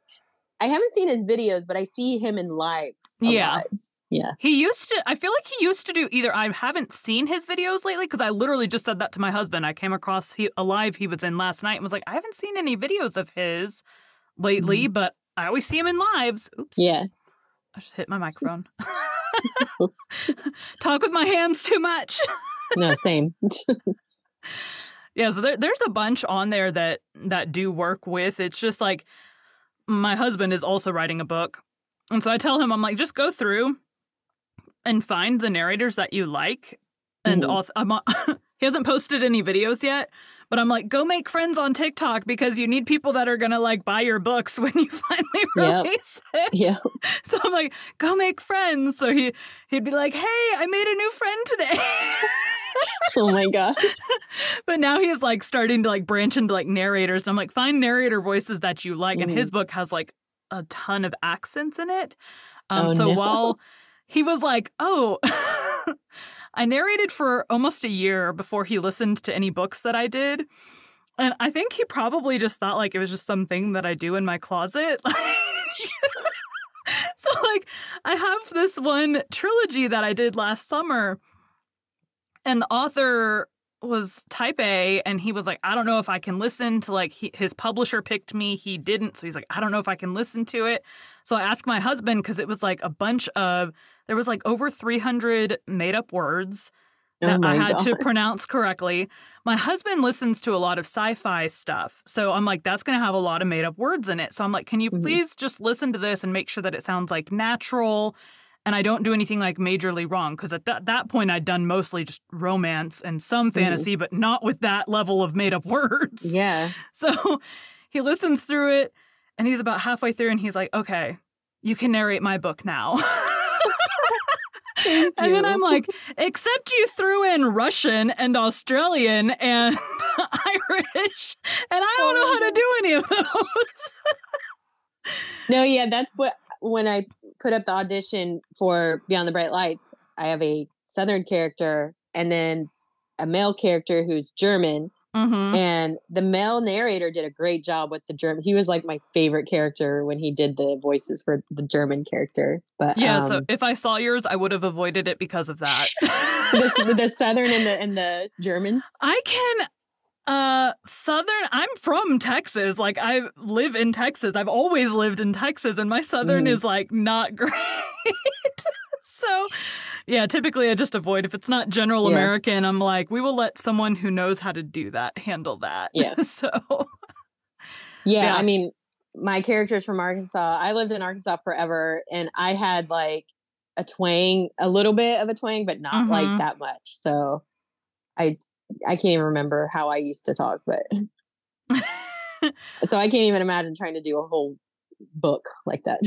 I haven't seen his videos, but I see him in lives. Yeah. lot. Yeah. He used to I feel like he used to do either I haven't seen his videos lately because I literally just said that to my husband. I came across he, a live he was in last night and was like, I haven't seen any videos of his lately, mm-hmm. but I always see him in lives. Oops. Yeah. I just hit my microphone. <laughs> <laughs> Talk with my hands too much. No, same. <laughs> Yeah, so there, there's a bunch on there that that do work with. It's just like my husband is also writing a book, and so I tell him I'm like, just go through and find the narrators that you like, and Mhm. auth- I'm, <laughs> he hasn't posted any videos yet. But I'm like, go make friends on TikTok because you need people that are gonna like buy your books <laughs> when you finally <laughs> Yep. release it. yeah. <laughs> So I'm like, go make friends. So he he'd be like, hey, I made a new friend today. Oh my gosh. but now he's like starting to like branch into like narrators. And I'm like, find narrator voices that you like. And Mm-hmm. his book has like a ton of accents in it. Um, Oh, so no. while he was like, oh, I narrated for almost a year before he listened to any books that I did. And I think he probably just thought like it was just something that I do in my closet. <laughs> so like I have this one trilogy that I did last summer and the author was type A and he was like I don't know if I can listen to like he, his publisher picked me he didn't so he's like I don't know if I can listen to it so I asked my husband cuz it was like a bunch of there was like over 300 made up words Oh that I my had to pronounce correctly. My husband listens to a lot of sci-fi stuff. So I'm like that's going to have a lot of made up words in it. So I'm like can you Mhm. please just listen to this and make sure that it sounds like natural and I don't do anything like majorly wrong cuz at that that point I'd done mostly just romance and some fantasy but not with that level of made up <laughs> words. Yeah. So he listens through it and he's about halfway through and he's like, okay, you can narrate my book now. <laughs> And then. I'm like, except you threw in Russian and Australian and <laughs> Irish, and I don't know how to do any of those. <laughs> No, yeah, that's what when I put up the audition for Beyond the Bright Lights, I have a southern character and then a male character who's German. Mm-hmm. And the male narrator did a great job with the German. He was like my favorite character when he did the voices for the German character. But Yeah, um, so if I saw yours, I would have avoided it because of that. the, <laughs> the southern and the and the German. I can uh southern I'm from Texas. Like I live in Texas. I've always lived in Texas and my southern Mhm. is like not <laughs> great. So yeah, typically I just avoid if it's not general Yeah. American, I'm like we will let someone who knows how to do that handle that. Yeah. <laughs> so Yeah, Yeah. I mean, my character is from Arkansas. I lived in Arkansas forever, and I had like a twang, a little bit of a twang, but not mm-hmm. like that much. So I I can't even remember how I used to talk, but <laughs> so I can't even imagine trying to do a whole book like that.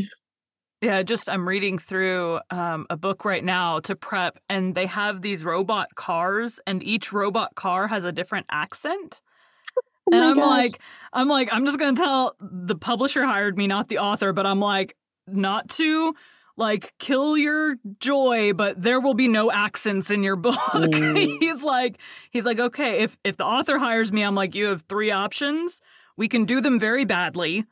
Yeah, just I'm reading through um, a book right now to prep, and they have these robot cars, and each robot car has a different accent. Oh and I'm gosh. like, I'm like, I'm just gonna tell the publisher hired me, not the author, but I'm like, not to like kill your joy but there will be no accents in your <laughs> book mm. he's like he's like okay if if the author hires me i'm like you have three options we can do them very badly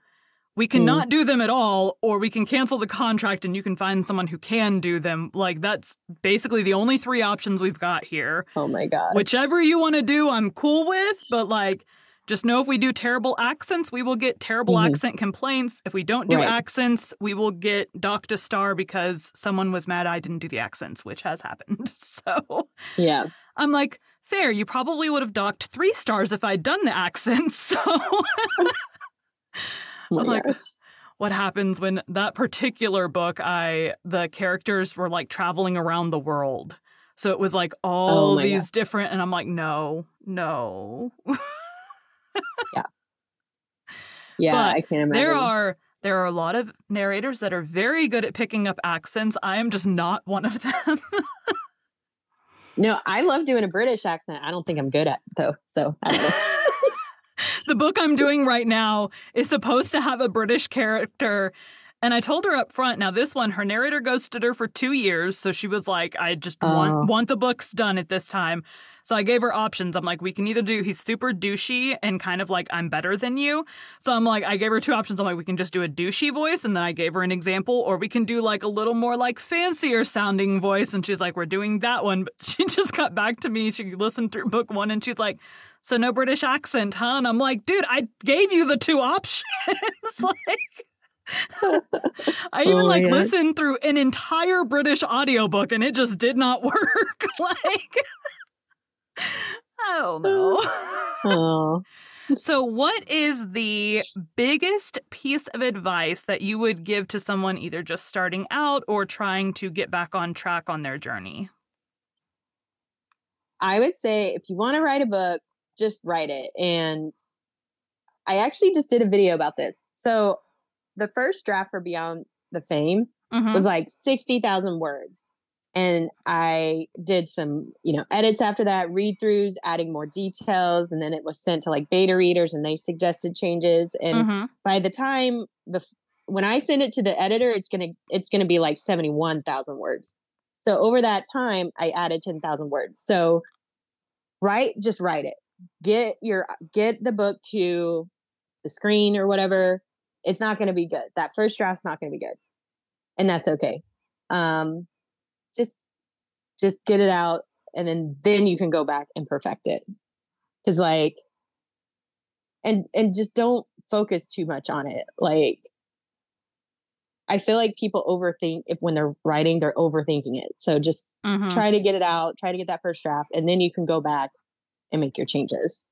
we cannot mm. do them at all or we can cancel the contract and you can find someone who can do them like that's basically the only three options we've got here oh my god whichever you want to do i'm cool with but like just know if we do terrible accents, we will get terrible mm-hmm. accent complaints. If we don't do right. accents, we will get docked a star because someone was mad I didn't do the accents, which has happened. <laughs> So, yeah. I'm like, fair, you probably would have docked three stars if I'd done the accents. <laughs> So, <laughs> oh like, what happens when that particular book, I, the characters were like traveling around the world. So it was like oh all oh these God. different, and I'm like, no, no. yeah. <laughs> Yeah, but I can't imagine. There are there are a lot of narrators that are very good at picking up accents. I am just not one of them. no, I love doing a British accent. I don't think I'm good at though. So <laughs> the book I'm doing right now is supposed to have a British character. And I told her up front, now this one, her narrator ghosted her for two years. So she was like, I just want, oh. want the books done at this time. So I gave her options. I'm like, we can either do he's super douchey and kind of like I'm better than you. So I'm like, I gave her two options. I'm like, we can just do a douchey voice, and then I gave her an example, or we can do like a little more like fancier sounding voice. And she's like, we're doing that one. <laughs> But she just got back to me. She listened through book one, and she's like, so no British accent, huh? And I'm like, dude, I gave you the two options. <laughs> like I even oh, like yeah. listened through an entire British audiobook and it just did not <laughs> work. like I don't know. <laughs> oh. So, what is the biggest piece of advice that you would give to someone either just starting out or trying to get back on track on their journey? I would say if you want to write a book, just write it. And I actually just did a video about this. So, the first draft for Beyond the Fame mm-hmm. was like 60,000 words and I did some, you know, edits after that, read throughs, adding more details, and then it was sent to like beta readers, and they suggested changes. And mm-hmm. by the time the when I send it to the editor, it's gonna it's gonna be like seventy one thousand words. So over that time, I added ten thousand words. So write, just write it. Get your get the book to the screen or whatever. It's not gonna be good. That first draft's not gonna be good, and that's okay. Um, just just get it out and then then you can go back and perfect it because like and and just don't focus too much on it like i feel like people overthink if when they're writing they're overthinking it so just mm-hmm. try to get it out try to get that first draft and then you can go back and make your changes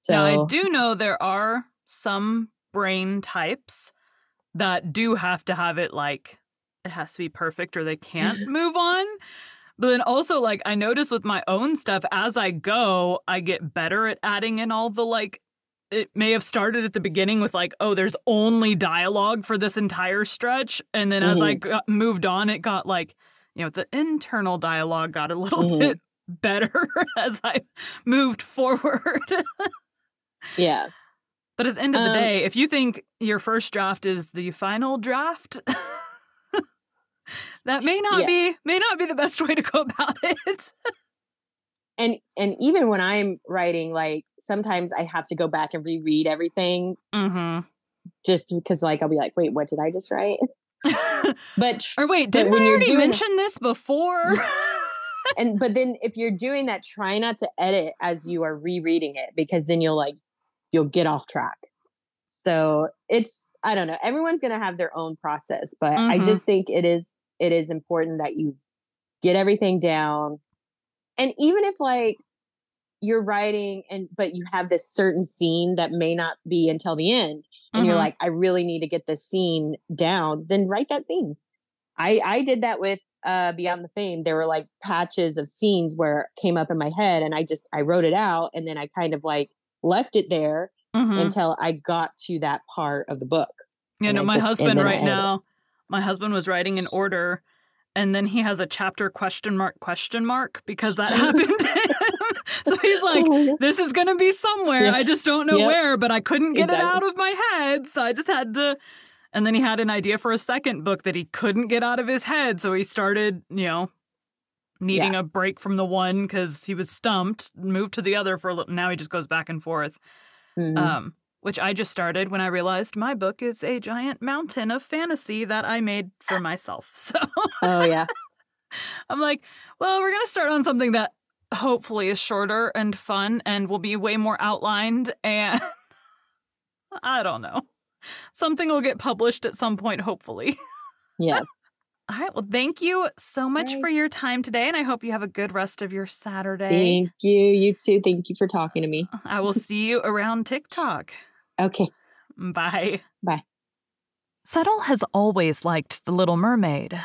so now, i do know there are some brain types that do have to have it like it has to be perfect or they can't <laughs> move on. But then also, like, I notice with my own stuff, as I go, I get better at adding in all the like. It may have started at the beginning with like, oh, there's only dialogue for this entire stretch, and then mm-hmm. as I mm-hmm. got, moved on, it got like, you know, the internal dialogue got a little <laughs> mm-hmm. bit better <laughs> as I moved forward. yeah. But at the end of the um, day, if you think your first draft is the final draft, <laughs> that may not yeah. be may not be the best way to go <laughs> about it. and and even when I'm writing, like sometimes I have to go back and reread everything, mm-hmm. just because like I'll be like, wait, what did I just write? but or wait, did I already doing, mention this before? And but then if you're doing that, try not to edit as you are rereading it because then you'll like you'll get off track. So it's I don't know. Everyone's gonna have their own process, but mm-hmm. I just think it is it is important that you get everything down. And even if like you're writing and but you have this certain scene that may not be until the end and Mhm. you're like i really need to get this scene down then write that scene i i did that with uh beyond the fame there were like patches of scenes where it came up in my head and i just i wrote it out and then i kind of like left it there Mhm. until i got to that part of the book You know, my just- husband right now, my husband was writing an order and then he has a chapter question mark question mark because that <laughs> happened so he's <laughs> like, Oh this is going to be somewhere. Yeah. I just don't know Yep. where, but I couldn't get it out of my head. So I just had to. And then he had an idea for a second book that he couldn't get out of his head. So he started, you know, needing a break from the one because he was stumped, moved to the other for a little. Now he just goes back and forth Mhm. um, which I just started when I realized my book is a giant mountain of fantasy that I made for myself. <laughs> So oh yeah I'm like, well, we're going to start on something that hopefully is shorter and fun and will be way more outlined. And <laughs> I don't know. Something will get published at some point, hopefully. <laughs> yeah All right. Well, thank you so much Right. for your time today. And I hope you have a good rest of your Saturday. thank you you too thank you for talking to me I will <laughs> see you around TikTok. okay Bye. Bye. Settle has always liked The Little Mermaid.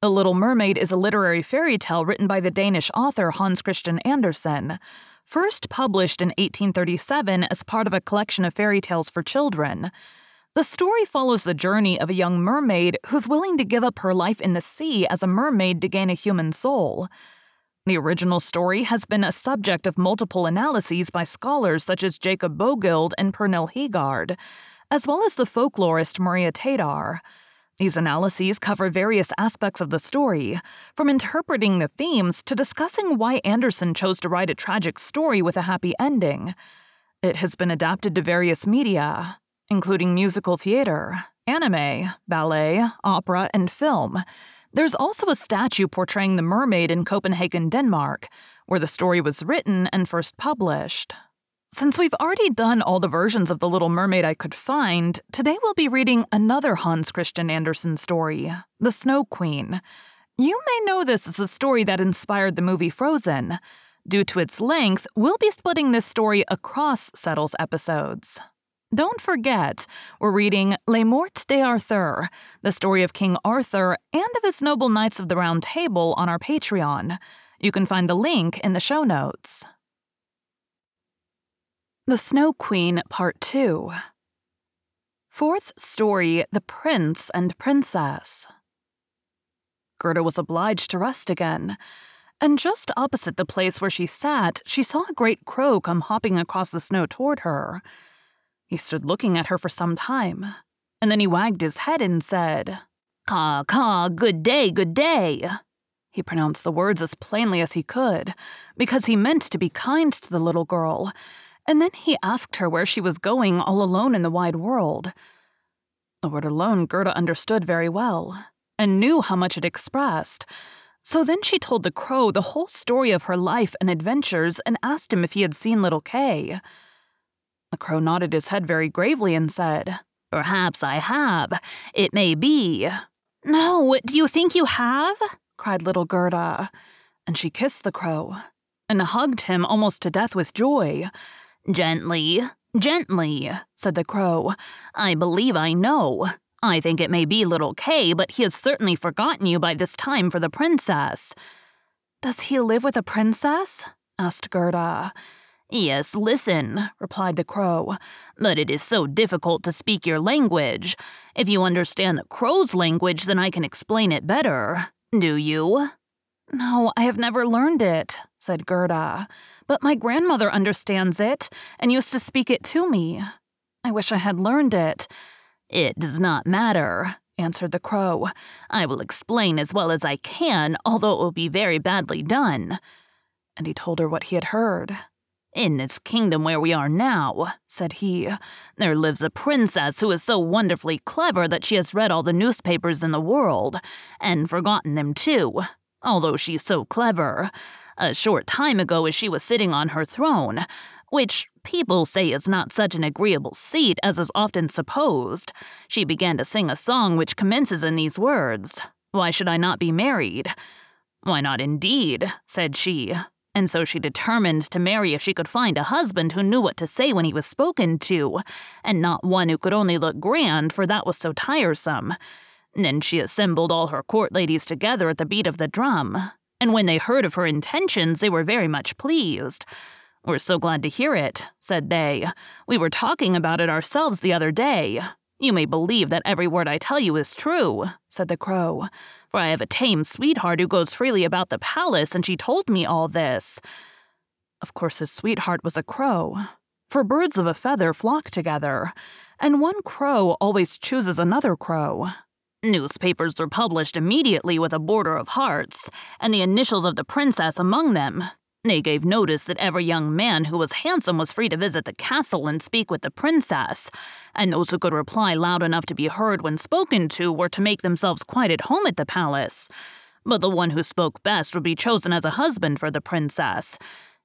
The Little Mermaid is a literary fairy tale written by the Danish author Hans Christian Andersen, first published in 1837 as part of a collection of fairy tales for children. The story follows the journey of a young mermaid who's willing to give up her life in the sea as a mermaid to gain a human soul. The original story has been a subject of multiple analyses by scholars such as Jacob Bøggild and Pernille Heegaard, as well as the folklorist Maria Tatar. These analyses cover various aspects of the story, from interpreting the themes to discussing why Andersen chose to write a tragic story with a happy ending. It has been adapted to various media, including musical theater, anime, ballet, opera, and film. There's also a statue portraying the mermaid in Copenhagen, Denmark, where the story was written and first published. Since we've already done all the versions of The Little Mermaid I could find, today we'll be reading another Hans Christian Andersen story, The Snow Queen. You may know this as the story that inspired the movie Frozen. Due to its length, we'll be splitting this story across Settles episodes. Don't forget, we're reading Le Morte d'Arthur, the story of King Arthur and of his noble knights of the Round Table on our Patreon. You can find the link in the show notes. The Snow Queen, Part 2. Fourth story The Prince and Princess. Gerda was obliged to rest again, and just opposite the place where she sat, she saw a great crow come hopping across the snow toward her. He stood looking at her for some time, and then he wagged his head and said, Caw, caw, good day, good day. He pronounced the words as plainly as he could, because he meant to be kind to the little girl, and then he asked her where she was going all alone in the wide world. The word alone Gerda understood very well, and knew how much it expressed. So then she told the crow the whole story of her life and adventures and asked him if he had seen little Kay. The crow nodded his head very gravely and said, Perhaps I have. It may be. No, do you think you have? cried little Gerda. And she kissed the crow and hugged him almost to death with joy. Gently, gently, said the crow. I believe I know. I think it may be little Kay, but he has certainly forgotten you by this time for the princess. Does he live with a princess? asked Gerda. Yes, listen, replied the crow. But it is so difficult to speak your language. If you understand the crow's language, then I can explain it better. Do you? No, I have never learned it, said Gerda. But my grandmother understands it and used to speak it to me. I wish I had learned it. It does not matter, answered the crow. I will explain as well as I can, although it will be very badly done. And he told her what he had heard. In this kingdom where we are now, said he, there lives a princess who is so wonderfully clever that she has read all the newspapers in the world, and forgotten them too, although she's so clever. A short time ago, as she was sitting on her throne, which people say is not such an agreeable seat as is often supposed, she began to sing a song which commences in these words Why should I not be married? Why not indeed? said she. And so she determined to marry if she could find a husband who knew what to say when he was spoken to, and not one who could only look grand, for that was so tiresome. Then she assembled all her court ladies together at the beat of the drum, and when they heard of her intentions, they were very much pleased. We're so glad to hear it, said they. We were talking about it ourselves the other day. You may believe that every word I tell you is true, said the crow, for I have a tame sweetheart who goes freely about the palace, and she told me all this. Of course, his sweetheart was a crow, for birds of a feather flock together, and one crow always chooses another crow. Newspapers were published immediately with a border of hearts, and the initials of the princess among them, they gave notice that every young man who was handsome was free to visit the castle and speak with the princess, and those who could reply loud enough to be heard when spoken to were to make themselves quite at home at the palace. But the one who spoke best would be chosen as a husband for the princess.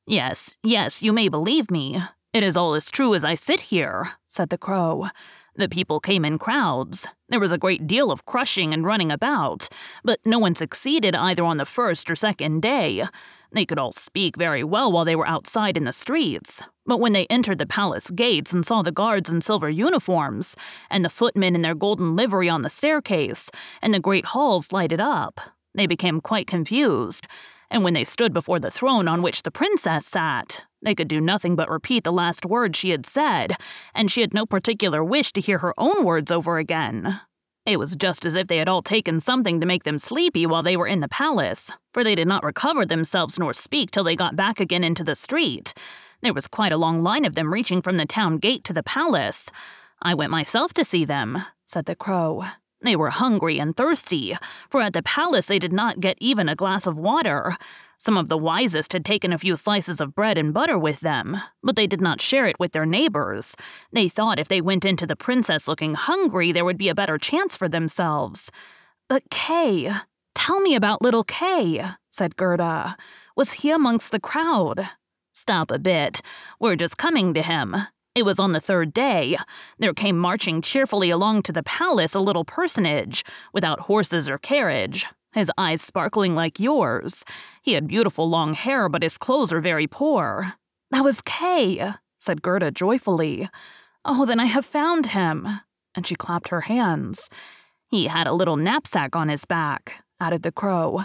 Yes, yes, you may believe me. It is all as true as I sit here, said the crow. The people came in crowds. There was a great deal of crushing and running about, but no one succeeded either on the first or second day. They could all speak very well while they were outside in the streets, but when they entered the palace gates and saw the guards in silver uniforms, and the footmen in their golden livery on the staircase, and the great halls lighted up, they became quite confused. And when they stood before the throne on which the princess sat, they could do nothing but repeat the last words she had said, and she had no particular wish to hear her own words over again. It was just as if they had all taken something to make them sleepy while they were in the palace, for they did not recover themselves nor speak till they got back again into the street. There was quite a long line of them reaching from the town gate to the palace. I went myself to see them, said the crow. They were hungry and thirsty, for at the palace they did not get even a glass of water. Some of the wisest had taken a few slices of bread and butter with them, but they did not share it with their neighbors. They thought if they went into the princess looking hungry, there would be a better chance for themselves. But Kay, tell me about little Kay, said Gerda. Was he amongst the crowd? Stop a bit. We're just coming to him. It was on the third day. There came marching cheerfully along to the palace a little personage, without horses or carriage, his eyes sparkling like yours. He had beautiful long hair, but his clothes were very poor. That was Kay, said Gerda joyfully. Oh, then I have found him. And she clapped her hands. He had a little knapsack on his back, added the crow.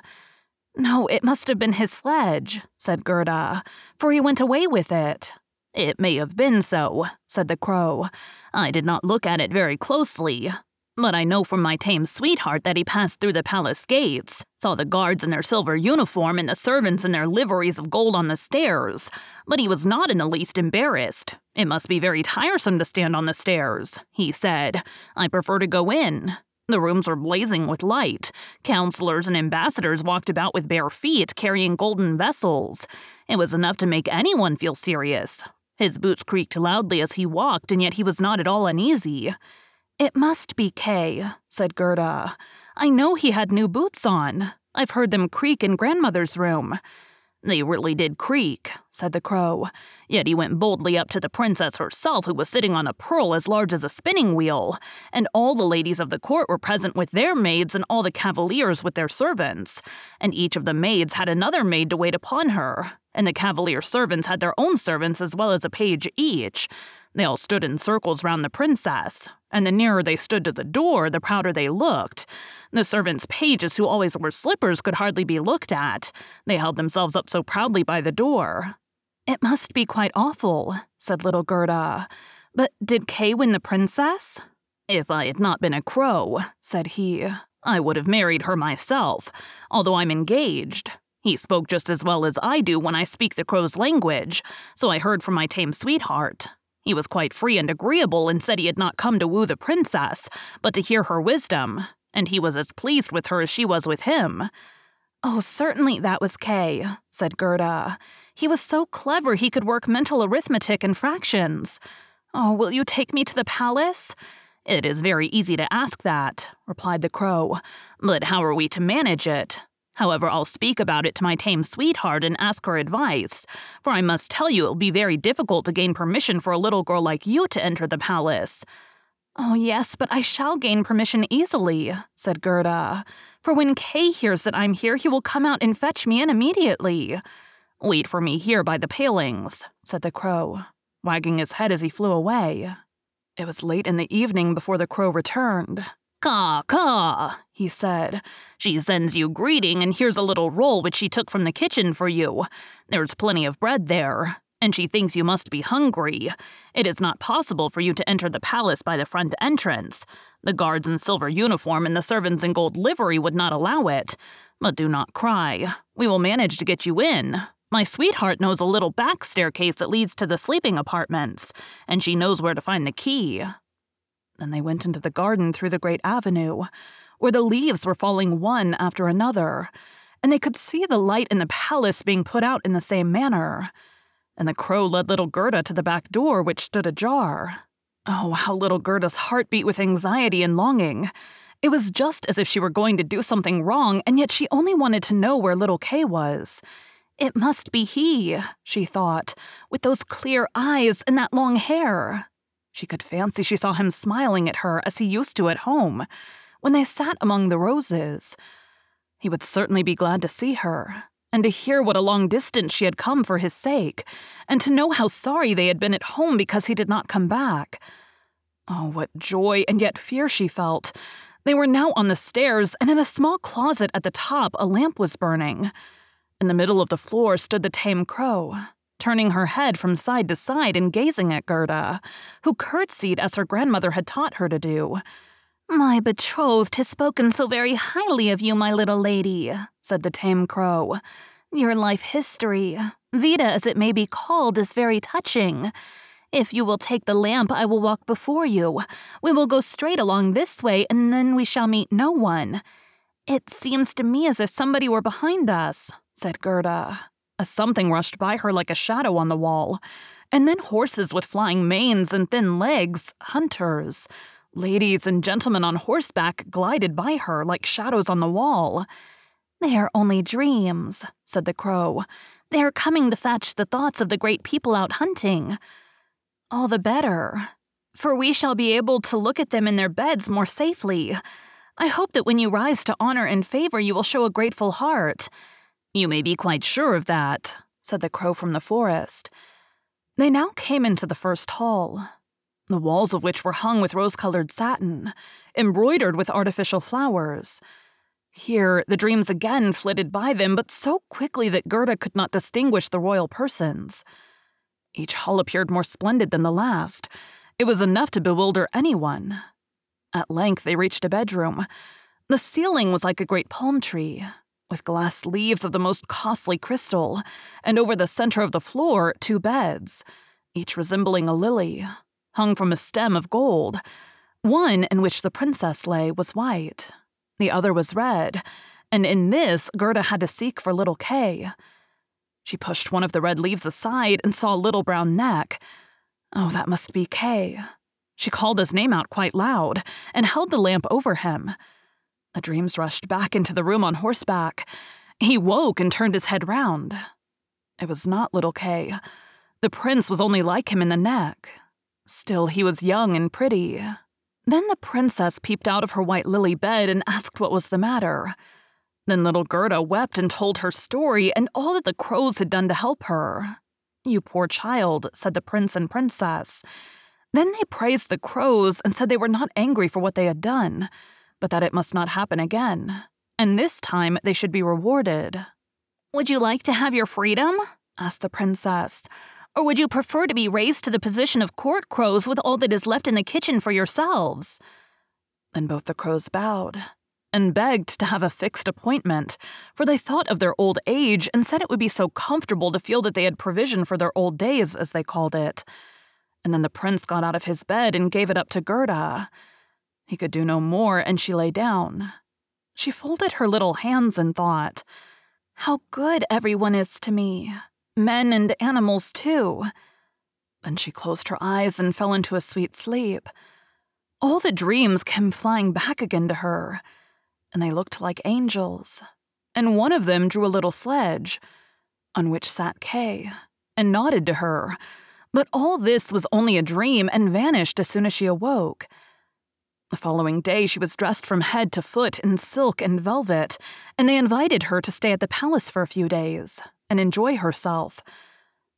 No, it must have been his sledge, said Gerda, for he went away with it. It may have been so, said the crow. I did not look at it very closely, but I know from my tame sweetheart that he passed through the palace gates, saw the guards in their silver uniform and the servants in their liveries of gold on the stairs. But he was not in the least embarrassed. It must be very tiresome to stand on the stairs, he said. I prefer to go in. The rooms were blazing with light. Counselors and ambassadors walked about with bare feet, carrying golden vessels. It was enough to make anyone feel serious. His boots creaked loudly as he walked, and yet he was not at all uneasy. It must be Kay, said Gerda. I know he had new boots on. I've heard them creak in grandmother's room. They really did creak, said the crow. Yet he went boldly up to the princess herself, who was sitting on a pearl as large as a spinning wheel, and all the ladies of the court were present with their maids, and all the cavaliers with their servants. And each of the maids had another maid to wait upon her, and the cavalier servants had their own servants as well as a page each. They all stood in circles round the princess, and the nearer they stood to the door, the prouder they looked. The servants' pages, who always wore slippers, could hardly be looked at. They held themselves up so proudly by the door. It must be quite awful, said little Gerda. But did Kay win the princess? If I had not been a crow, said he, I would have married her myself, although I'm engaged. He spoke just as well as I do when I speak the crow's language, so I heard from my tame sweetheart. He was quite free and agreeable and said he had not come to woo the princess, but to hear her wisdom, and he was as pleased with her as she was with him. Oh, certainly that was Kay, said Gerda. He was so clever he could work mental arithmetic and fractions. Oh, will you take me to the palace? It is very easy to ask that, replied the crow. But how are we to manage it? However, I'll speak about it to my tame sweetheart and ask her advice, for I must tell you it will be very difficult to gain permission for a little girl like you to enter the palace. Oh, yes, but I shall gain permission easily, said Gerda. For when Kay hears that I'm here, he will come out and fetch me in immediately. Wait for me here by the palings, said the crow, wagging his head as he flew away. It was late in the evening before the crow returned. Caw, caw, he said. She sends you greeting, and here's a little roll which she took from the kitchen for you. There's plenty of bread there, and she thinks you must be hungry. It is not possible for you to enter the palace by the front entrance. The guards in silver uniform and the servants in gold livery would not allow it. But do not cry. We will manage to get you in. My sweetheart knows a little back staircase that leads to the sleeping apartments, and she knows where to find the key. Then they went into the garden through the great avenue, where the leaves were falling one after another, and they could see the light in the palace being put out in the same manner. And the crow led little Gerda to the back door, which stood ajar. Oh, how little Gerda's heart beat with anxiety and longing. It was just as if she were going to do something wrong, and yet she only wanted to know where little Kay was. It must be he, she thought, with those clear eyes and that long hair. She could fancy she saw him smiling at her as he used to at home, when they sat among the roses. He would certainly be glad to see her, and to hear what a long distance she had come for his sake, and to know how sorry they had been at home because he did not come back. Oh, what joy and yet fear she felt. They were now on the stairs, and in a small closet at the top, a lamp was burning. In the middle of the floor stood the tame crow, turning her head from side to side and gazing at Gerda, who curtsied as her grandmother had taught her to do. My betrothed has spoken so very highly of you, my little lady, said the tame crow. Your life history, Vita as it may be called, is very touching. If you will take the lamp, I will walk before you. We will go straight along this way, and then we shall meet no one. It seems to me as if somebody were behind us, said Gerda. A something rushed by her like a shadow on the wall. And then horses with flying manes and thin legs, hunters. Ladies and gentlemen on horseback glided by her like shadows on the wall. They are only dreams, said the crow. They are coming to fetch the thoughts of the great people out hunting. All the better, for we shall be able to look at them in their beds more safely. I hope that when you rise to honor and favor, you will show a grateful heart. You may be quite sure of that, said the crow from the forest. They now came into the first hall, the walls of which were hung with rose colored satin, embroidered with artificial flowers. Here, the dreams again flitted by them, but so quickly that Gerda could not distinguish the royal persons. Each hall appeared more splendid than the last. It was enough to bewilder anyone. At length, they reached a bedroom. The ceiling was like a great palm tree, with glass leaves of the most costly crystal, and over the center of the floor, two beds, each resembling a lily, hung from a stem of gold. One in which the princess lay was white, the other was red, and in this Gerda had to seek for little Kay. She pushed one of the red leaves aside and saw a little brown neck. Oh, that must be Kay. She called his name out quite loud and held the lamp over him. The dreams rushed back into the room on horseback. He woke and turned his head round. It was not little Kay. The prince was only like him in the neck. Still, he was young and pretty. Then the princess peeped out of her white lily bed and asked what was the matter. Then little Gerda wept and told her story and all that the crows had done to help her. You poor child, said the prince and princess. Then they praised the crows and said they were not angry for what they had done but that it must not happen again, and this time they should be rewarded. Would you like to have your freedom? asked the princess. Or would you prefer to be raised to the position of court crows with all that is left in the kitchen for yourselves? Then both the crows bowed and begged to have a fixed appointment, for they thought of their old age and said it would be so comfortable to feel that they had provision for their old days, as they called it. And then the prince got out of his bed and gave it up to Gerda. He could do no more, and she lay down. She folded her little hands and thought, How good everyone is to me, men and animals too. Then she closed her eyes and fell into a sweet sleep. All the dreams came flying back again to her, and they looked like angels. And one of them drew a little sledge, on which sat Kay, and nodded to her. But all this was only a dream and vanished as soon as she awoke. The following day, she was dressed from head to foot in silk and velvet, and they invited her to stay at the palace for a few days and enjoy herself.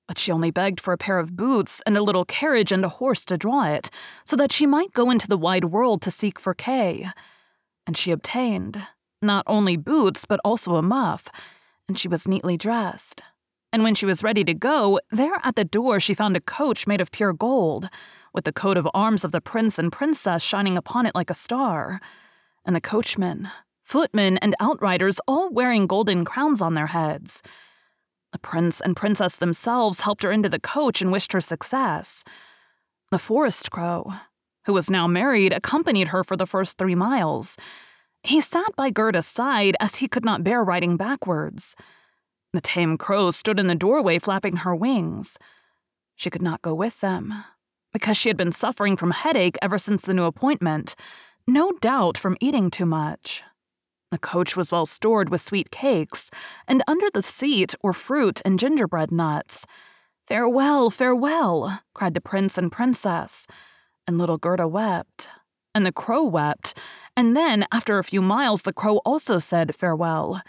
But she only begged for a pair of boots and a little carriage and a horse to draw it, so that she might go into the wide world to seek for Kay. And she obtained not only boots, but also a muff, and she was neatly dressed. And when she was ready to go, there at the door she found a coach made of pure gold, with the coat of arms of the prince and princess shining upon it like a star, and the coachmen, footmen, and outriders all wearing golden crowns on their heads. The prince and princess themselves helped her into the coach and wished her success. The forest crow, who was now married, accompanied her for the first three miles. He sat by Gerda's side as he could not bear riding backwards. The tame crow stood in the doorway flapping her wings. She could not go with them, because she had been suffering from headache ever since the new appointment, no doubt from eating too much. The coach was well stored with sweet cakes, and under the seat were fruit and gingerbread nuts. Farewell, farewell, cried the prince and princess. And little Gerda wept, and the crow wept, and then, after a few miles, the crow also said farewell.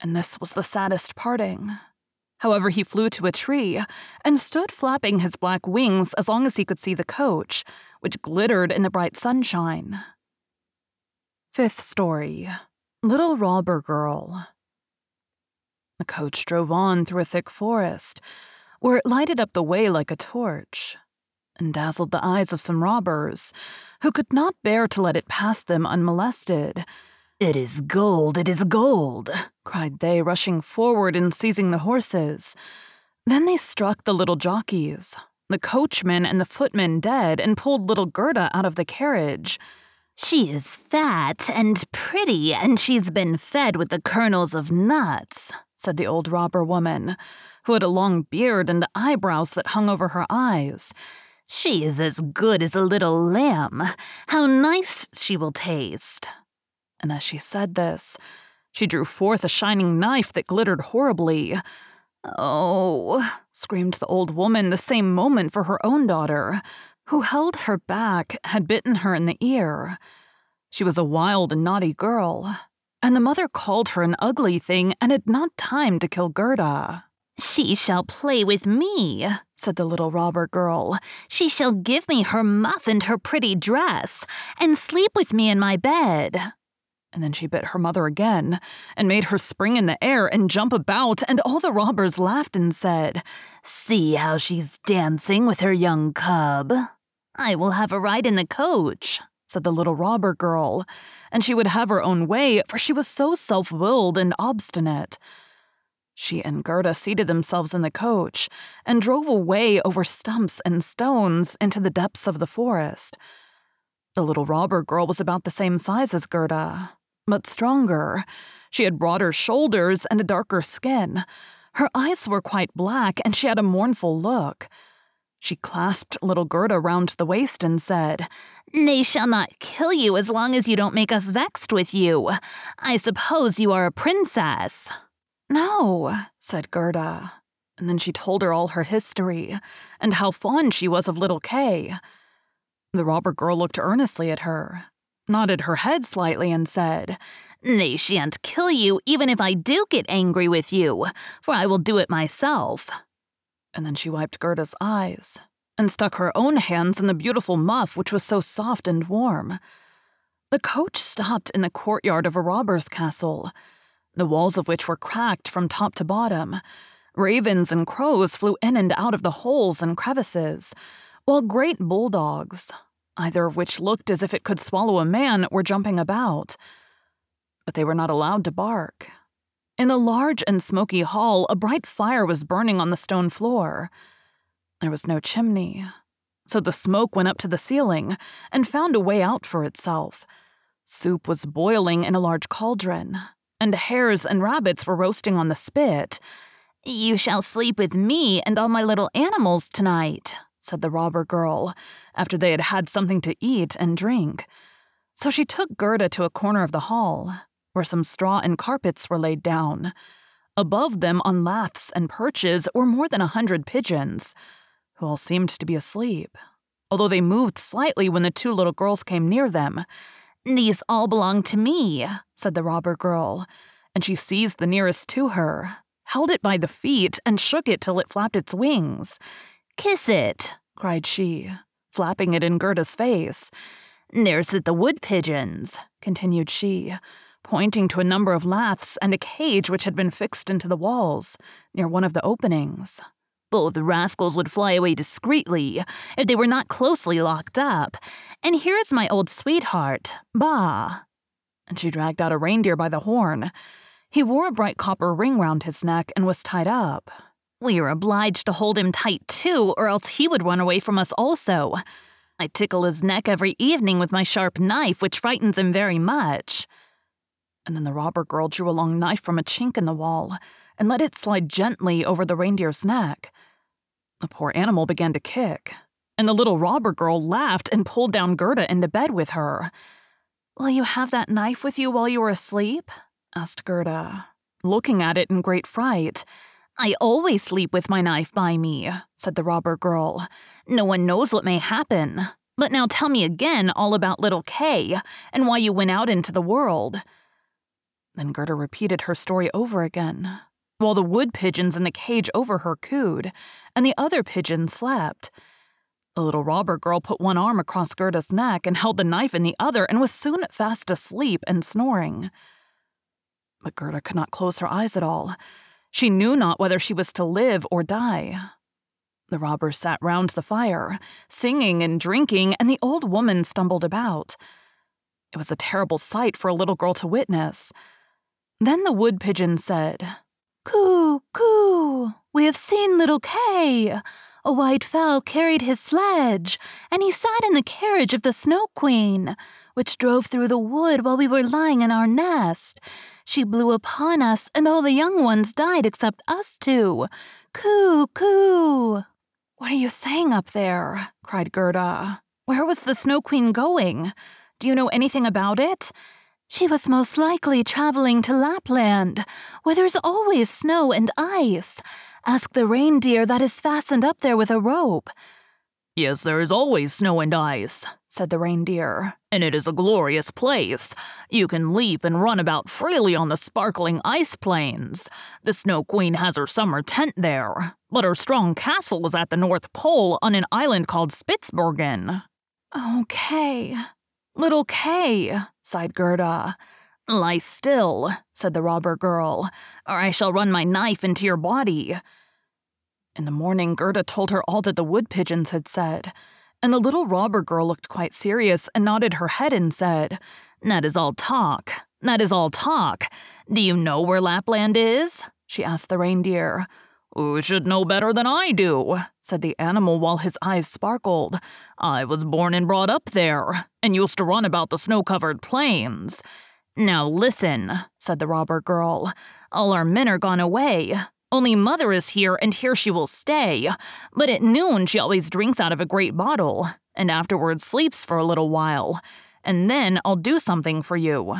And this was the saddest parting. However, he flew to a tree and stood flapping his black wings as long as he could see the coach, which glittered in the bright sunshine. Fifth story Little Robber Girl. The coach drove on through a thick forest, where it lighted up the way like a torch, and dazzled the eyes of some robbers, who could not bear to let it pass them unmolested. It is gold, it is gold, cried they, rushing forward and seizing the horses. Then they struck the little jockeys, the coachman and the footman dead, and pulled little Gerda out of the carriage. She is fat and pretty, and she's been fed with the kernels of nuts, said the old robber woman, who had a long beard and eyebrows that hung over her eyes. She is as good as a little lamb. How nice she will taste. And as she said this, she drew forth a shining knife that glittered horribly. Oh, screamed the old woman the same moment for her own daughter, who held her back, had bitten her in the ear. She was a wild and naughty girl, and the mother called her an ugly thing and had not time to kill Gerda. She shall play with me, said the little robber girl. She shall give me her muff and her pretty dress, and sleep with me in my bed. And then she bit her mother again, and made her spring in the air and jump about, and all the robbers laughed and said, See how she's dancing with her young cub. I will have a ride in the coach, said the little robber girl, and she would have her own way, for she was so self willed and obstinate. She and Gerda seated themselves in the coach and drove away over stumps and stones into the depths of the forest. The little robber girl was about the same size as Gerda, but stronger. She had broader shoulders and a darker skin. Her eyes were quite black, and she had a mournful look. She clasped little Gerda round the waist and said, They shall not kill you as long as you don't make us vexed with you. I suppose you are a princess. No, said Gerda. And then she told her all her history, and how fond she was of little Kay. The robber girl looked earnestly at her, nodded her head slightly, and said, They shan't kill you even if I do get angry with you, for I will do it myself. And then she wiped Gerda's eyes and stuck her own hands in the beautiful muff which was so soft and warm. The coach stopped in the courtyard of a robber's castle, the walls of which were cracked from top to bottom. Ravens and crows flew in and out of the holes and crevices, while great bulldogs, either of which looked as if it could swallow a man, were jumping about. But they were not allowed to bark. In the large and smoky hall, a bright fire was burning on the stone floor. There was no chimney, so the smoke went up to the ceiling and found a way out for itself. Soup was boiling in a large cauldron, and hares and rabbits were roasting on the spit. You shall sleep with me and all my little animals tonight, said the robber girl, after they had had something to eat and drink. So she took Gerda to a corner of the hall where some straw and carpets were laid down. Above them, on laths and perches, were more than a hundred pigeons, who all seemed to be asleep, although they moved slightly when the two little girls came near them. These all belong to me, said the robber girl, and she seized the nearest to her, held it by the feet, and shook it till it flapped its wings. Kiss it, cried she, flapping it in Gerda's face. There's the wood pigeons, continued she, pointing to a number of laths and a cage which had been fixed into the walls near one of the openings. Both rascals would fly away discreetly if they were not closely locked up. And here is my old sweetheart, Ba. And she dragged out a reindeer by the horn. He wore a bright copper ring round his neck and was tied up. We are obliged to hold him tight too, or else he would run away from us also. I tickle his neck every evening with my sharp knife, which frightens him very much. And then the robber girl drew a long knife from a chink in the wall and let it slide gently over the reindeer's neck. The poor animal began to kick, and the little robber girl laughed and pulled down Gerda into bed with her. Will you have that knife with you while you are asleep? asked Gerda, looking at it in great fright. I always sleep with my knife by me, said the robber girl. No one knows what may happen. But now tell me again all about little Kay and why you went out into the world. Then Gerda repeated her story over again, while the wood pigeons in the cage over her cooed, and the other pigeons slept. The little robber girl put one arm across Gerda's neck and held the knife in the other and was soon fast asleep and snoring. But Gerda could not close her eyes at all. She knew not whether she was to live or die. The robbers sat round the fire, singing and drinking, and the old woman stumbled about. It was a terrible sight for a little girl to witness. Then the wood pigeon said, Coo, coo, we have seen little Kay. A white fowl carried his sledge, and he sat in the carriage of the Snow Queen, which drove through the wood while we were lying in our nest. She blew upon us, and all the young ones died except us two. Coo, coo. What are you saying up there? cried Gerda. Where was the Snow Queen going? Do you know anything about it? She was most likely traveling to Lapland, where there's always snow and ice. Ask the reindeer that is fastened up there with a rope. Yes, there is always snow and ice, said the reindeer, and it is a glorious place. You can leap and run about freely on the sparkling ice plains. The Snow Queen has her summer tent there, but her strong castle is at the North Pole on an island called Spitzbergen. Okay. Little Kay, sighed Gerda. Lie still, said the robber girl, or I shall run my knife into your body. In the morning, Gerda told her all that the wood pigeons had said, and the little robber girl looked quite serious and nodded her head and said, That is all talk. That is all talk. Do you know where Lapland is? she asked the reindeer. You should know better than I do, said the animal while his eyes sparkled. I was born and brought up there, and used to run about the snow covered plains. Now listen, said the robber girl. All our men are gone away. Only mother is here, and here she will stay. But at noon, she always drinks out of a great bottle, and afterwards sleeps for a little while. And then I'll do something for you.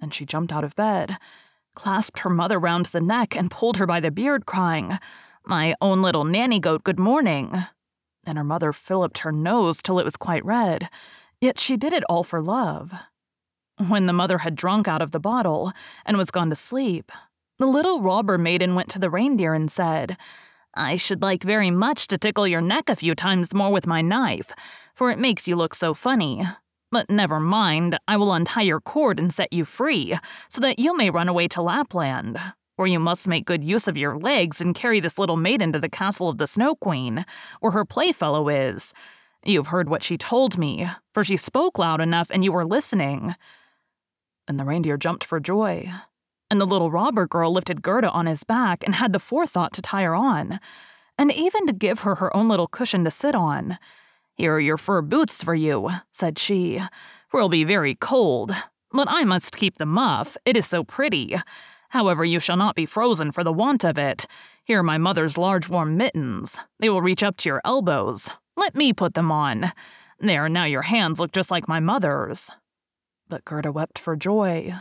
And she jumped out of bed, clasped her mother round the neck, and pulled her by the beard, crying, My own little nanny goat, good morning. And her mother filliped her nose till it was quite red, yet she did it all for love. When the mother had drunk out of the bottle and was gone to sleep, the little robber maiden went to the reindeer and said, I should like very much to tickle your neck a few times more with my knife, for it makes you look so funny. But never mind, I will untie your cord and set you free, so that you may run away to Lapland, where you must make good use of your legs and carry this little maiden to the castle of the Snow Queen, where her playfellow is. You've heard what she told me, for she spoke loud enough and you were listening. And the reindeer jumped for joy, and the little robber girl lifted Gerda on his back and had the forethought to tie her on, and even to give her her own little cushion to sit on. Here are your fur boots for you, said she, it'll be very cold. But I must keep the muff, it is so pretty. However, you shall not be frozen for the want of it. Here are my mother's large warm mittens. They will reach up to your elbows. Let me put them on. There, now your hands look just like my mother's. But Gerda wept for joy.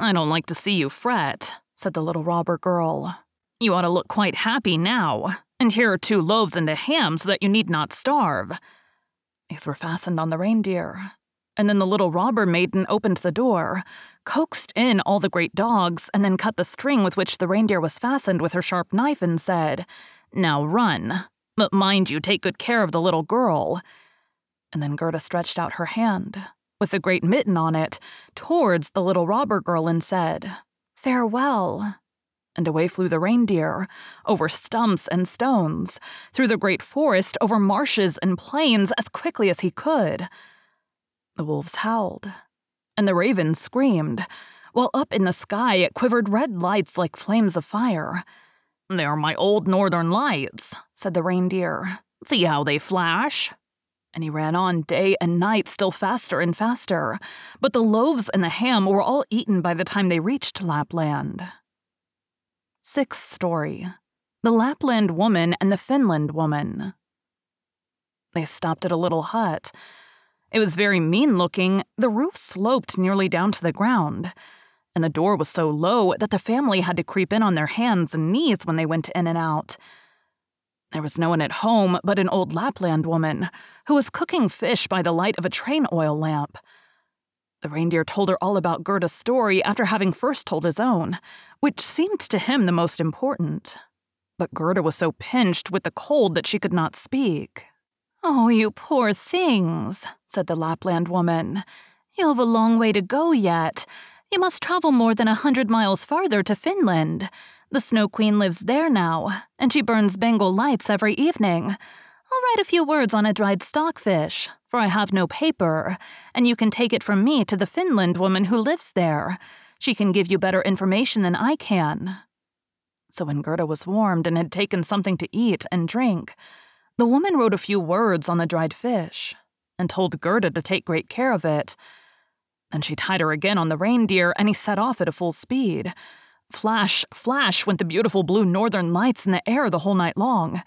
I don't like to see you fret, said the little robber girl. You ought to look quite happy now, and here are two loaves and a ham so that you need not starve. These were fastened on the reindeer, and then the little robber maiden opened the door, coaxed in all the great dogs, and then cut the string with which the reindeer was fastened with her sharp knife and said, Now run, but mind you take good care of the little girl. And then Gerda stretched out her hand, with the great mitten on it, towards the little robber girl and said, Farewell. And away flew the reindeer, over stumps and stones, through the great forest, over marshes and plains as quickly as he could. The wolves howled, and the ravens screamed, while up in the sky it quivered red lights like flames of fire. They are my old northern lights, said the reindeer. See how they flash? And he ran on day and night, still faster and faster. But the loaves and the ham were all eaten by the time they reached Lapland. Sixth story The Lapland Woman and the Finland Woman. They stopped at a little hut. It was very mean looking, the roof sloped nearly down to the ground, and the door was so low that the family had to creep in on their hands and knees when they went in and out. There was no one at home but an old Lapland woman who was cooking fish by the light of a train oil lamp. The reindeer told her all about Gerda's story after having first told his own, which seemed to him the most important. But Gerda was so pinched with the cold that she could not speak. Oh, you poor things, said the Lapland woman. You have a long way to go yet. You must travel more than a hundred miles farther to Finland. The Snow Queen lives there now, and she burns Bengal lights every evening. I'll write a few words on a dried stockfish, for I have no paper, and you can take it from me to the Finland woman who lives there. She can give you better information than I can. So when Gerda was warmed and had taken something to eat and drink, the woman wrote a few words on the dried fish and told Gerda to take great care of it. Then she tied her again on the reindeer, and he set off at a full speed. Flash, flash went the beautiful blue northern lights in the air the whole night long.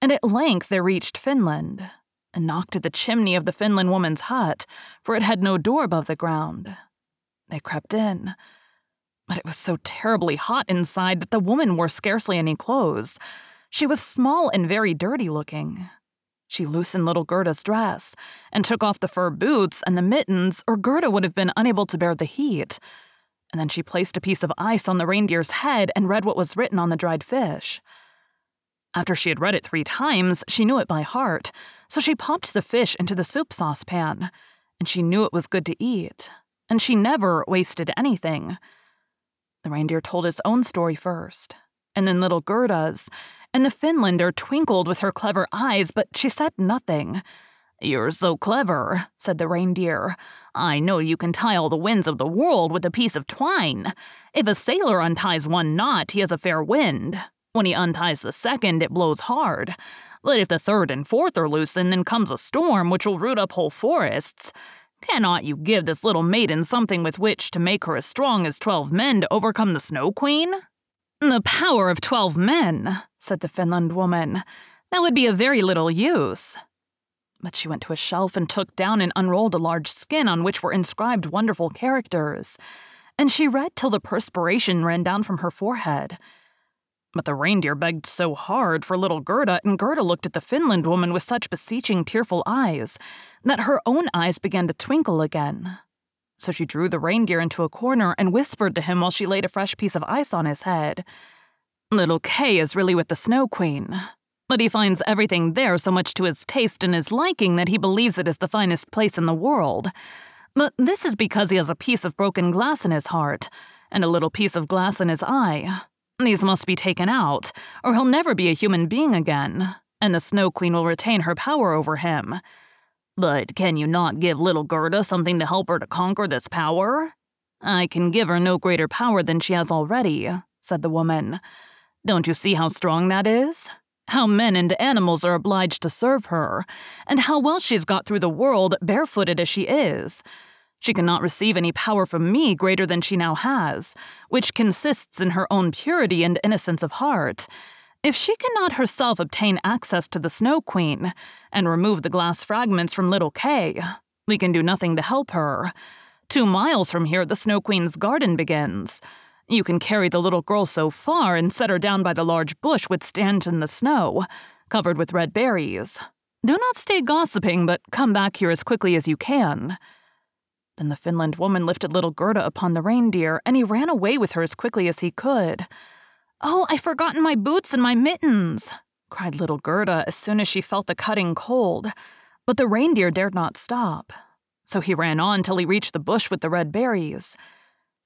And at length they reached Finland, and knocked at the chimney of the Finland woman's hut, for it had no door above the ground. They crept in. But it was so terribly hot inside that the woman wore scarcely any clothes. She was small and very dirty looking. She loosened little Gerda's dress and took off the fur boots and the mittens, or Gerda would have been unable to bear the heat and then she placed a piece of ice on the reindeer's head and read what was written on the dried fish. After she had read it three times, she knew it by heart, so she popped the fish into the soup saucepan, and she knew it was good to eat, and she never wasted anything. The reindeer told his own story first, and then little Gerda's, and the Finlander twinkled with her clever eyes, but she said nothing. You're so clever, said the reindeer. I know you can tie all the winds of the world with a piece of twine. If a sailor unties one knot, he has a fair wind. When he unties the second, it blows hard. But if the third and fourth are loosened, then comes a storm which will root up whole forests. Cannot you give this little maiden something with which to make her as strong as twelve men to overcome the Snow Queen? The power of twelve men, said the Finland woman. That would be of very little use. But she went to a shelf and took down and unrolled a large skin on which were inscribed wonderful characters, and she read till the perspiration ran down from her forehead. But the reindeer begged so hard for little Gerda, and Gerda looked at the Finland woman with such beseeching, tearful eyes, that her own eyes began to twinkle again. So she drew the reindeer into a corner and whispered to him while she laid a fresh piece of ice on his head. Little Kay is really with the Snow Queen but he finds everything there so much to his taste and his liking that he believes it is the finest place in the world. But this is because he has a piece of broken glass in his heart, and a little piece of glass in his eye. These must be taken out, or he'll never be a human being again, and the Snow Queen will retain her power over him. But can you not give little Gerda something to help her to conquer this power? I can give her no greater power than she has already, said the woman. Don't you see how strong that is? How men and animals are obliged to serve her, and how well she's got through the world barefooted as she is. She cannot receive any power from me greater than she now has, which consists in her own purity and innocence of heart. If she cannot herself obtain access to the Snow Queen and remove the glass fragments from little Kay, we can do nothing to help her. Two miles from here, the Snow Queen's garden begins. You can carry the little girl so far and set her down by the large bush which stands in the snow, covered with red berries. Do not stay gossiping, but come back here as quickly as you can. Then the Finland woman lifted little Gerda upon the reindeer, and he ran away with her as quickly as he could. Oh, I've forgotten my boots and my mittens, cried little Gerda as soon as she felt the cutting cold. But the reindeer dared not stop, so he ran on till he reached the bush with the red berries.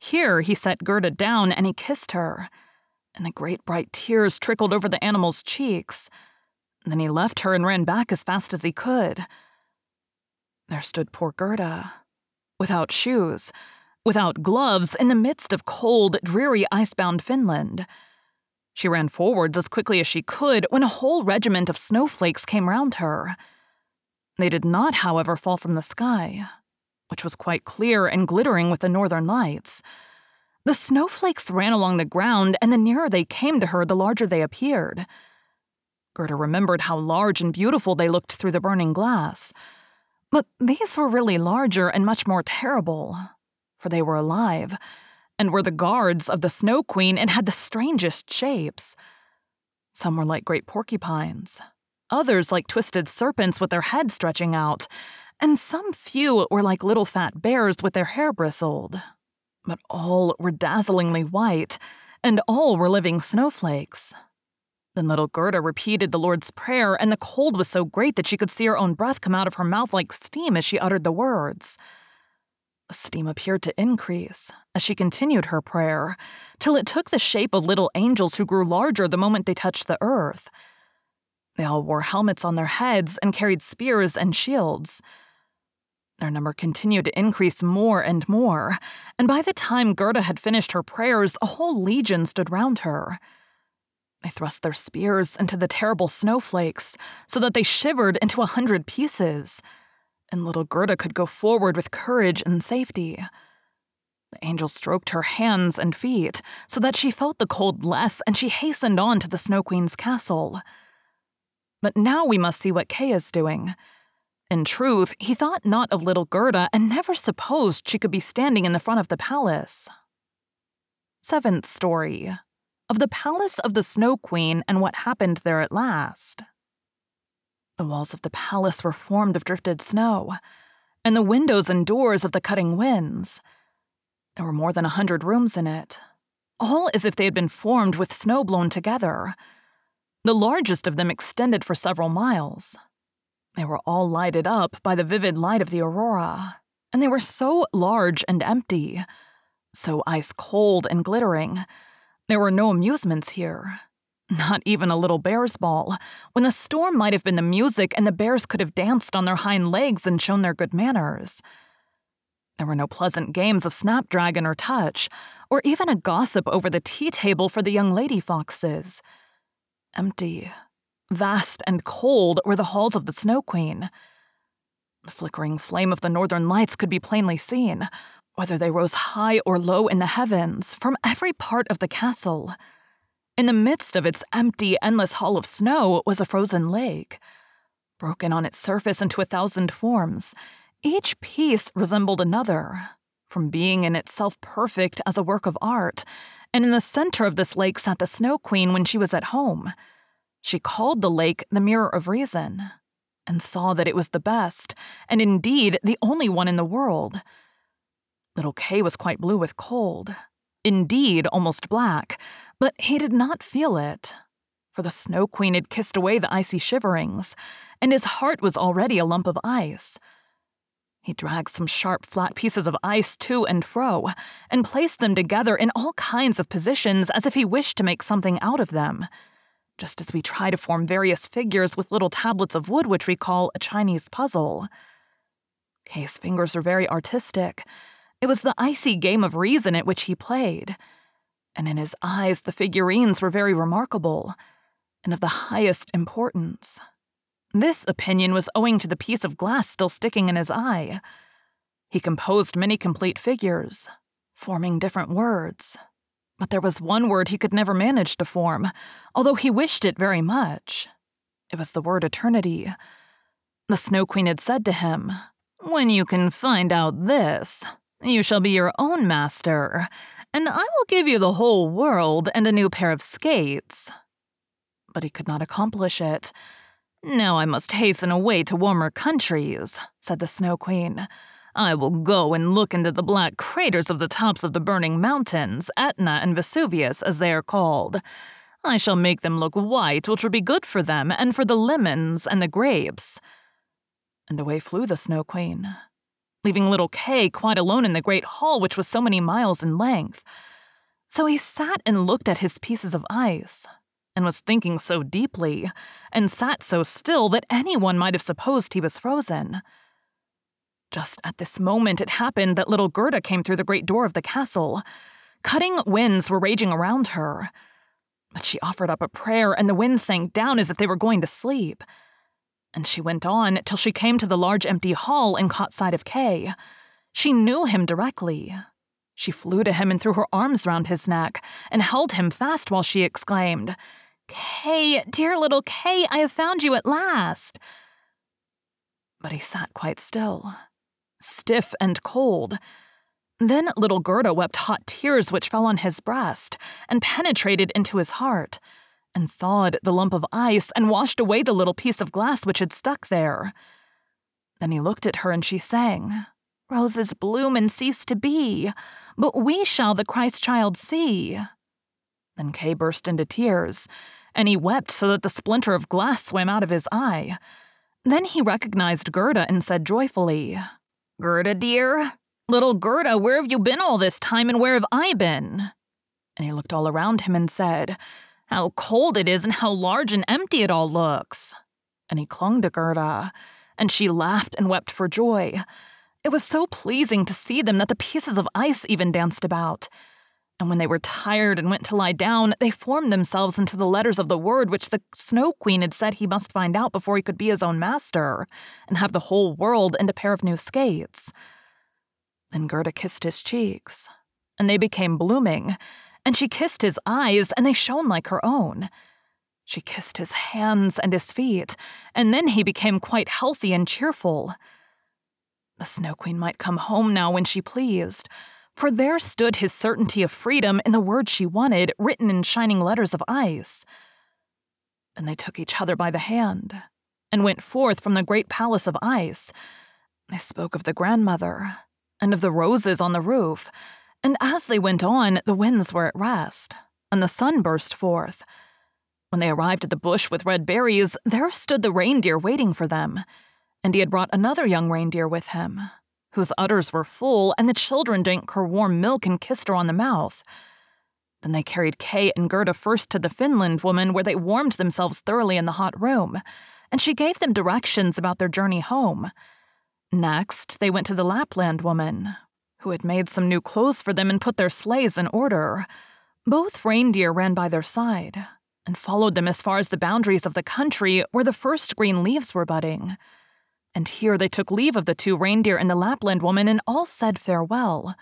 Here he set Gerda down and he kissed her, and the great bright tears trickled over the animal's cheeks. Then he left her and ran back as fast as he could. There stood poor Gerda without shoes, without gloves, in the midst of cold, dreary, icebound Finland. She ran forwards as quickly as she could when a whole regiment of snowflakes came round her. They did not, however, fall from the sky, which was quite clear and glittering with the northern lights. The snowflakes ran along the ground, and the nearer they came to her, the larger they appeared. Gerda remembered how large and beautiful they looked through the burning glass. But these were really larger and much more terrible, for they were alive, and were the guards of the Snow Queen and had the strangest shapes. Some were like great porcupines, others like twisted serpents with their heads stretching out, and some few were like little fat bears with their hair bristled. But all were dazzlingly white, and all were living snowflakes. Then little Gerda repeated the Lord's Prayer, and the cold was so great that she could see her own breath come out of her mouth like steam as she uttered the words. Steam appeared to increase as she continued her prayer, till it took the shape of little angels who grew larger the moment they touched the earth. They all wore helmets on their heads and carried spears and shields. Their number continued to increase more and more, and by the time Gerda had finished her prayers, a whole legion stood round her. They thrust their spears into the terrible snowflakes so that they shivered into a hundred pieces, and little Gerda could go forward with courage and safety. The angel stroked her hands and feet so that she felt the cold less, and she hastened on to the Snow Queen's castle. But now we must see what Kay is doing. In truth, he thought not of little Gerda and never supposed she could be standing in the front of the palace. Seventh story of the palace of the Snow Queen and what happened there at last. The walls of the palace were formed of drifted snow, and the windows and doors of the cutting winds. There were more than a hundred rooms in it, all as if they had been formed with snow blown together. The largest of them extended for several miles. They were all lighted up by the vivid light of the aurora, and they were so large and empty, so ice cold and glittering there were no amusements here. Not even a little bear's ball, when the storm might have been the music and the bears could have danced on their hind legs and shown their good manners. There were no pleasant games of snapdragon or touch, or even a gossip over the tea table for the young lady foxes. Empty, vast, and cold were the halls of the Snow Queen. The flickering flame of the northern lights could be plainly seen, whether they rose high or low in the heavens, from every part of the castle. In the midst of its empty, endless hall of snow was a frozen lake, broken on its surface into a thousand forms. Each piece resembled another, from being in itself perfect as a work of art, and in the center of this lake sat the Snow Queen when she was at home. She called the lake the Mirror of Reason, and saw that it was the best, and indeed the only one in the world. Little Kay was quite blue with cold, indeed almost black, but he did not feel it, for the Snow Queen had kissed away the icy shiverings, and his heart was already a lump of ice. He dragged some sharp, flat pieces of ice to and fro, and placed them together in all kinds of positions as if he wished to make something out of them, just as we try to form various figures with little tablets of wood which we call a Chinese puzzle. Kay's fingers were very artistic, it was the icy game of reason at which he played. And in his eyes, the figurines were very remarkable and of the highest importance. This opinion was owing to the piece of glass still sticking in his eye. He composed many complete figures, forming different words. But there was one word he could never manage to form, although he wished it very much. It was the word eternity. The Snow Queen had said to him, When you can find out this, you shall be your own master, and I will give you the whole world and a new pair of skates. But he could not accomplish it. Now I must hasten away to warmer countries, said the Snow Queen. I will go and look into the black craters of the tops of the burning mountains, Etna and Vesuvius, as they are called. I shall make them look white, which will be good for them and for the lemons and the grapes. And away flew the Snow Queen, leaving little Kay quite alone in the great hall, which was so many miles in length. So he sat and looked at his pieces of ice, and was thinking so deeply, and sat so still that anyone might have supposed he was frozen. Just at this moment, it happened that little Gerda came through the great door of the castle. Cutting winds were raging around her. But she offered up a prayer, and the winds sank down as if they were going to sleep. And she went on till she came to the large empty hall and caught sight of Kay. She knew him directly. She flew to him and threw her arms round his neck and held him fast while she exclaimed, Kay, dear little Kay, I have found you at last. But he sat quite still stiff and cold. Then little Gerda wept hot tears which fell on his breast and penetrated into his heart, and thawed the lump of ice and washed away the little piece of glass which had stuck there. Then he looked at her and she sang, Roses bloom and cease to be, but we shall the Christ child see. Then Kay burst into tears, and he wept so that the splinter of glass swam out of his eye. Then he recognized Gerda and said joyfully, Gerda, dear? Little Gerda, where have you been all this time and where have I been? And he looked all around him and said, How cold it is and how large and empty it all looks. And he clung to Gerda, and she laughed and wept for joy. It was so pleasing to see them that the pieces of ice even danced about. And when they were tired and went to lie down, they formed themselves into the letters of the word which the Snow Queen had said he must find out before he could be his own master and have the whole world and a pair of new skates. Then Gerda kissed his cheeks, and they became blooming, and she kissed his eyes, and they shone like her own. She kissed his hands and his feet, and then he became quite healthy and cheerful. The Snow Queen might come home now when she pleased for there stood his certainty of freedom in the words she wanted, written in shining letters of ice. And they took each other by the hand and went forth from the great palace of ice. They spoke of the grandmother and of the roses on the roof, and as they went on, the winds were at rest, and the sun burst forth. When they arrived at the bush with red berries, there stood the reindeer waiting for them, and he had brought another young reindeer with him, whose udders were full, and the children drank her warm milk and kissed her on the mouth. Then they carried Kay and Gerda first to the Finland woman, where they warmed themselves thoroughly in the hot room, and she gave them directions about their journey home. Next, they went to the Lapland woman, who had made some new clothes for them and put their sleighs in order. Both reindeer ran by their side and followed them as far as the boundaries of the country where the first green leaves were budding. And here they took leave of the two reindeer and the Lapland woman and all said farewell.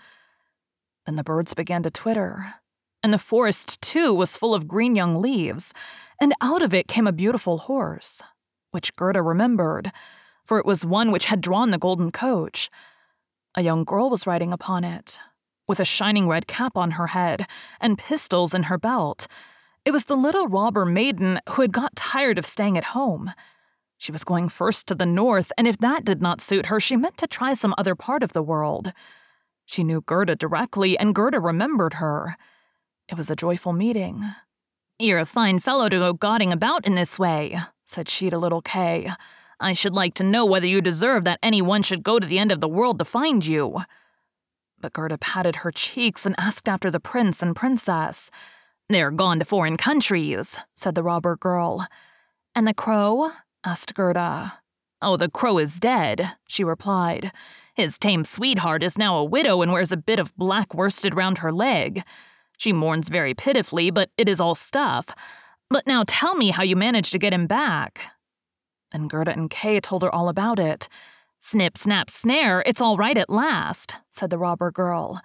Then the birds began to twitter, and the forest, too, was full of green young leaves, and out of it came a beautiful horse, which Gerda remembered, for it was one which had drawn the golden coach. A young girl was riding upon it, with a shining red cap on her head and pistols in her belt. It was the little robber maiden who had got tired of staying at home she was going first to the north, and if that did not suit her, she meant to try some other part of the world. She knew Gerda directly, and Gerda remembered her. It was a joyful meeting. You're a fine fellow to go gauding about in this way, said she to little Kay. I should like to know whether you deserve that any one should go to the end of the world to find you. But Gerda patted her cheeks and asked after the prince and princess. They're gone to foreign countries, said the robber girl. And the crow? Asked Gerda. Oh, the crow is dead, she replied. His tame sweetheart is now a widow and wears a bit of black worsted round her leg. She mourns very pitifully, but it is all stuff. But now tell me how you managed to get him back. And Gerda and Kay told her all about it. Snip, snap, snare, it's all right at last, said the robber girl.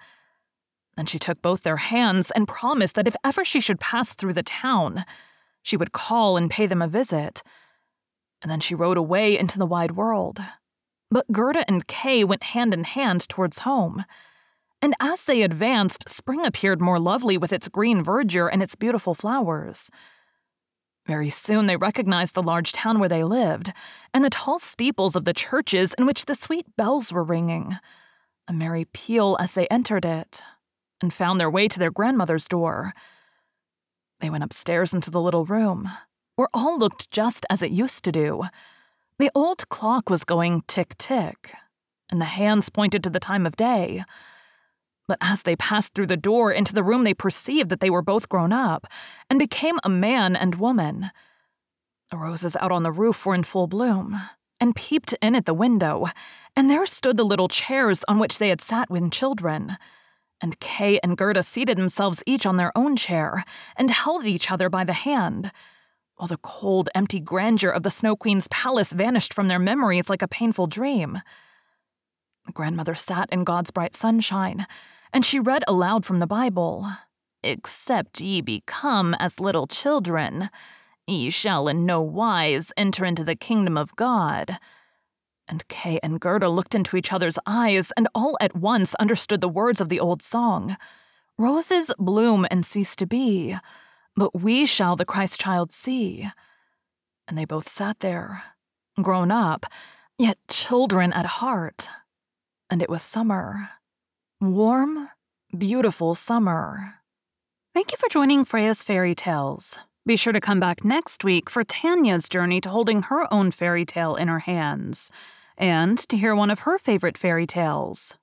Then she took both their hands and promised that if ever she should pass through the town, she would call and pay them a visit and then she rode away into the wide world. But Gerda and Kay went hand in hand towards home. And as they advanced, spring appeared more lovely with its green verdure and its beautiful flowers. Very soon they recognized the large town where they lived, and the tall steeples of the churches in which the sweet bells were ringing. a merry peal as they entered it, and found their way to their grandmother's door. They went upstairs into the little room, where all looked just as it used to do. The old clock was going tick tick, and the hands pointed to the time of day. But as they passed through the door into the room, they perceived that they were both grown up and became a man and woman. The roses out on the roof were in full bloom, and peeped in at the window, and there stood the little chairs on which they had sat when children. And Kay and Gerda seated themselves each on their own chair and held each other by the hand, while the cold, empty grandeur of the Snow Queen's palace vanished from their memories like a painful dream. The grandmother sat in God's bright sunshine, and she read aloud from the Bible Except ye become as little children, ye shall in no wise enter into the kingdom of God. And Kay and Gerda looked into each other's eyes and all at once understood the words of the old song Roses bloom and cease to be, but we shall the Christ child see. And they both sat there, grown up, yet children at heart. And it was summer. Warm, beautiful summer. Thank you for joining Freya's Fairy Tales. Be sure to come back next week for Tanya's journey to holding her own fairy tale in her hands and to hear one of her favorite fairy tales.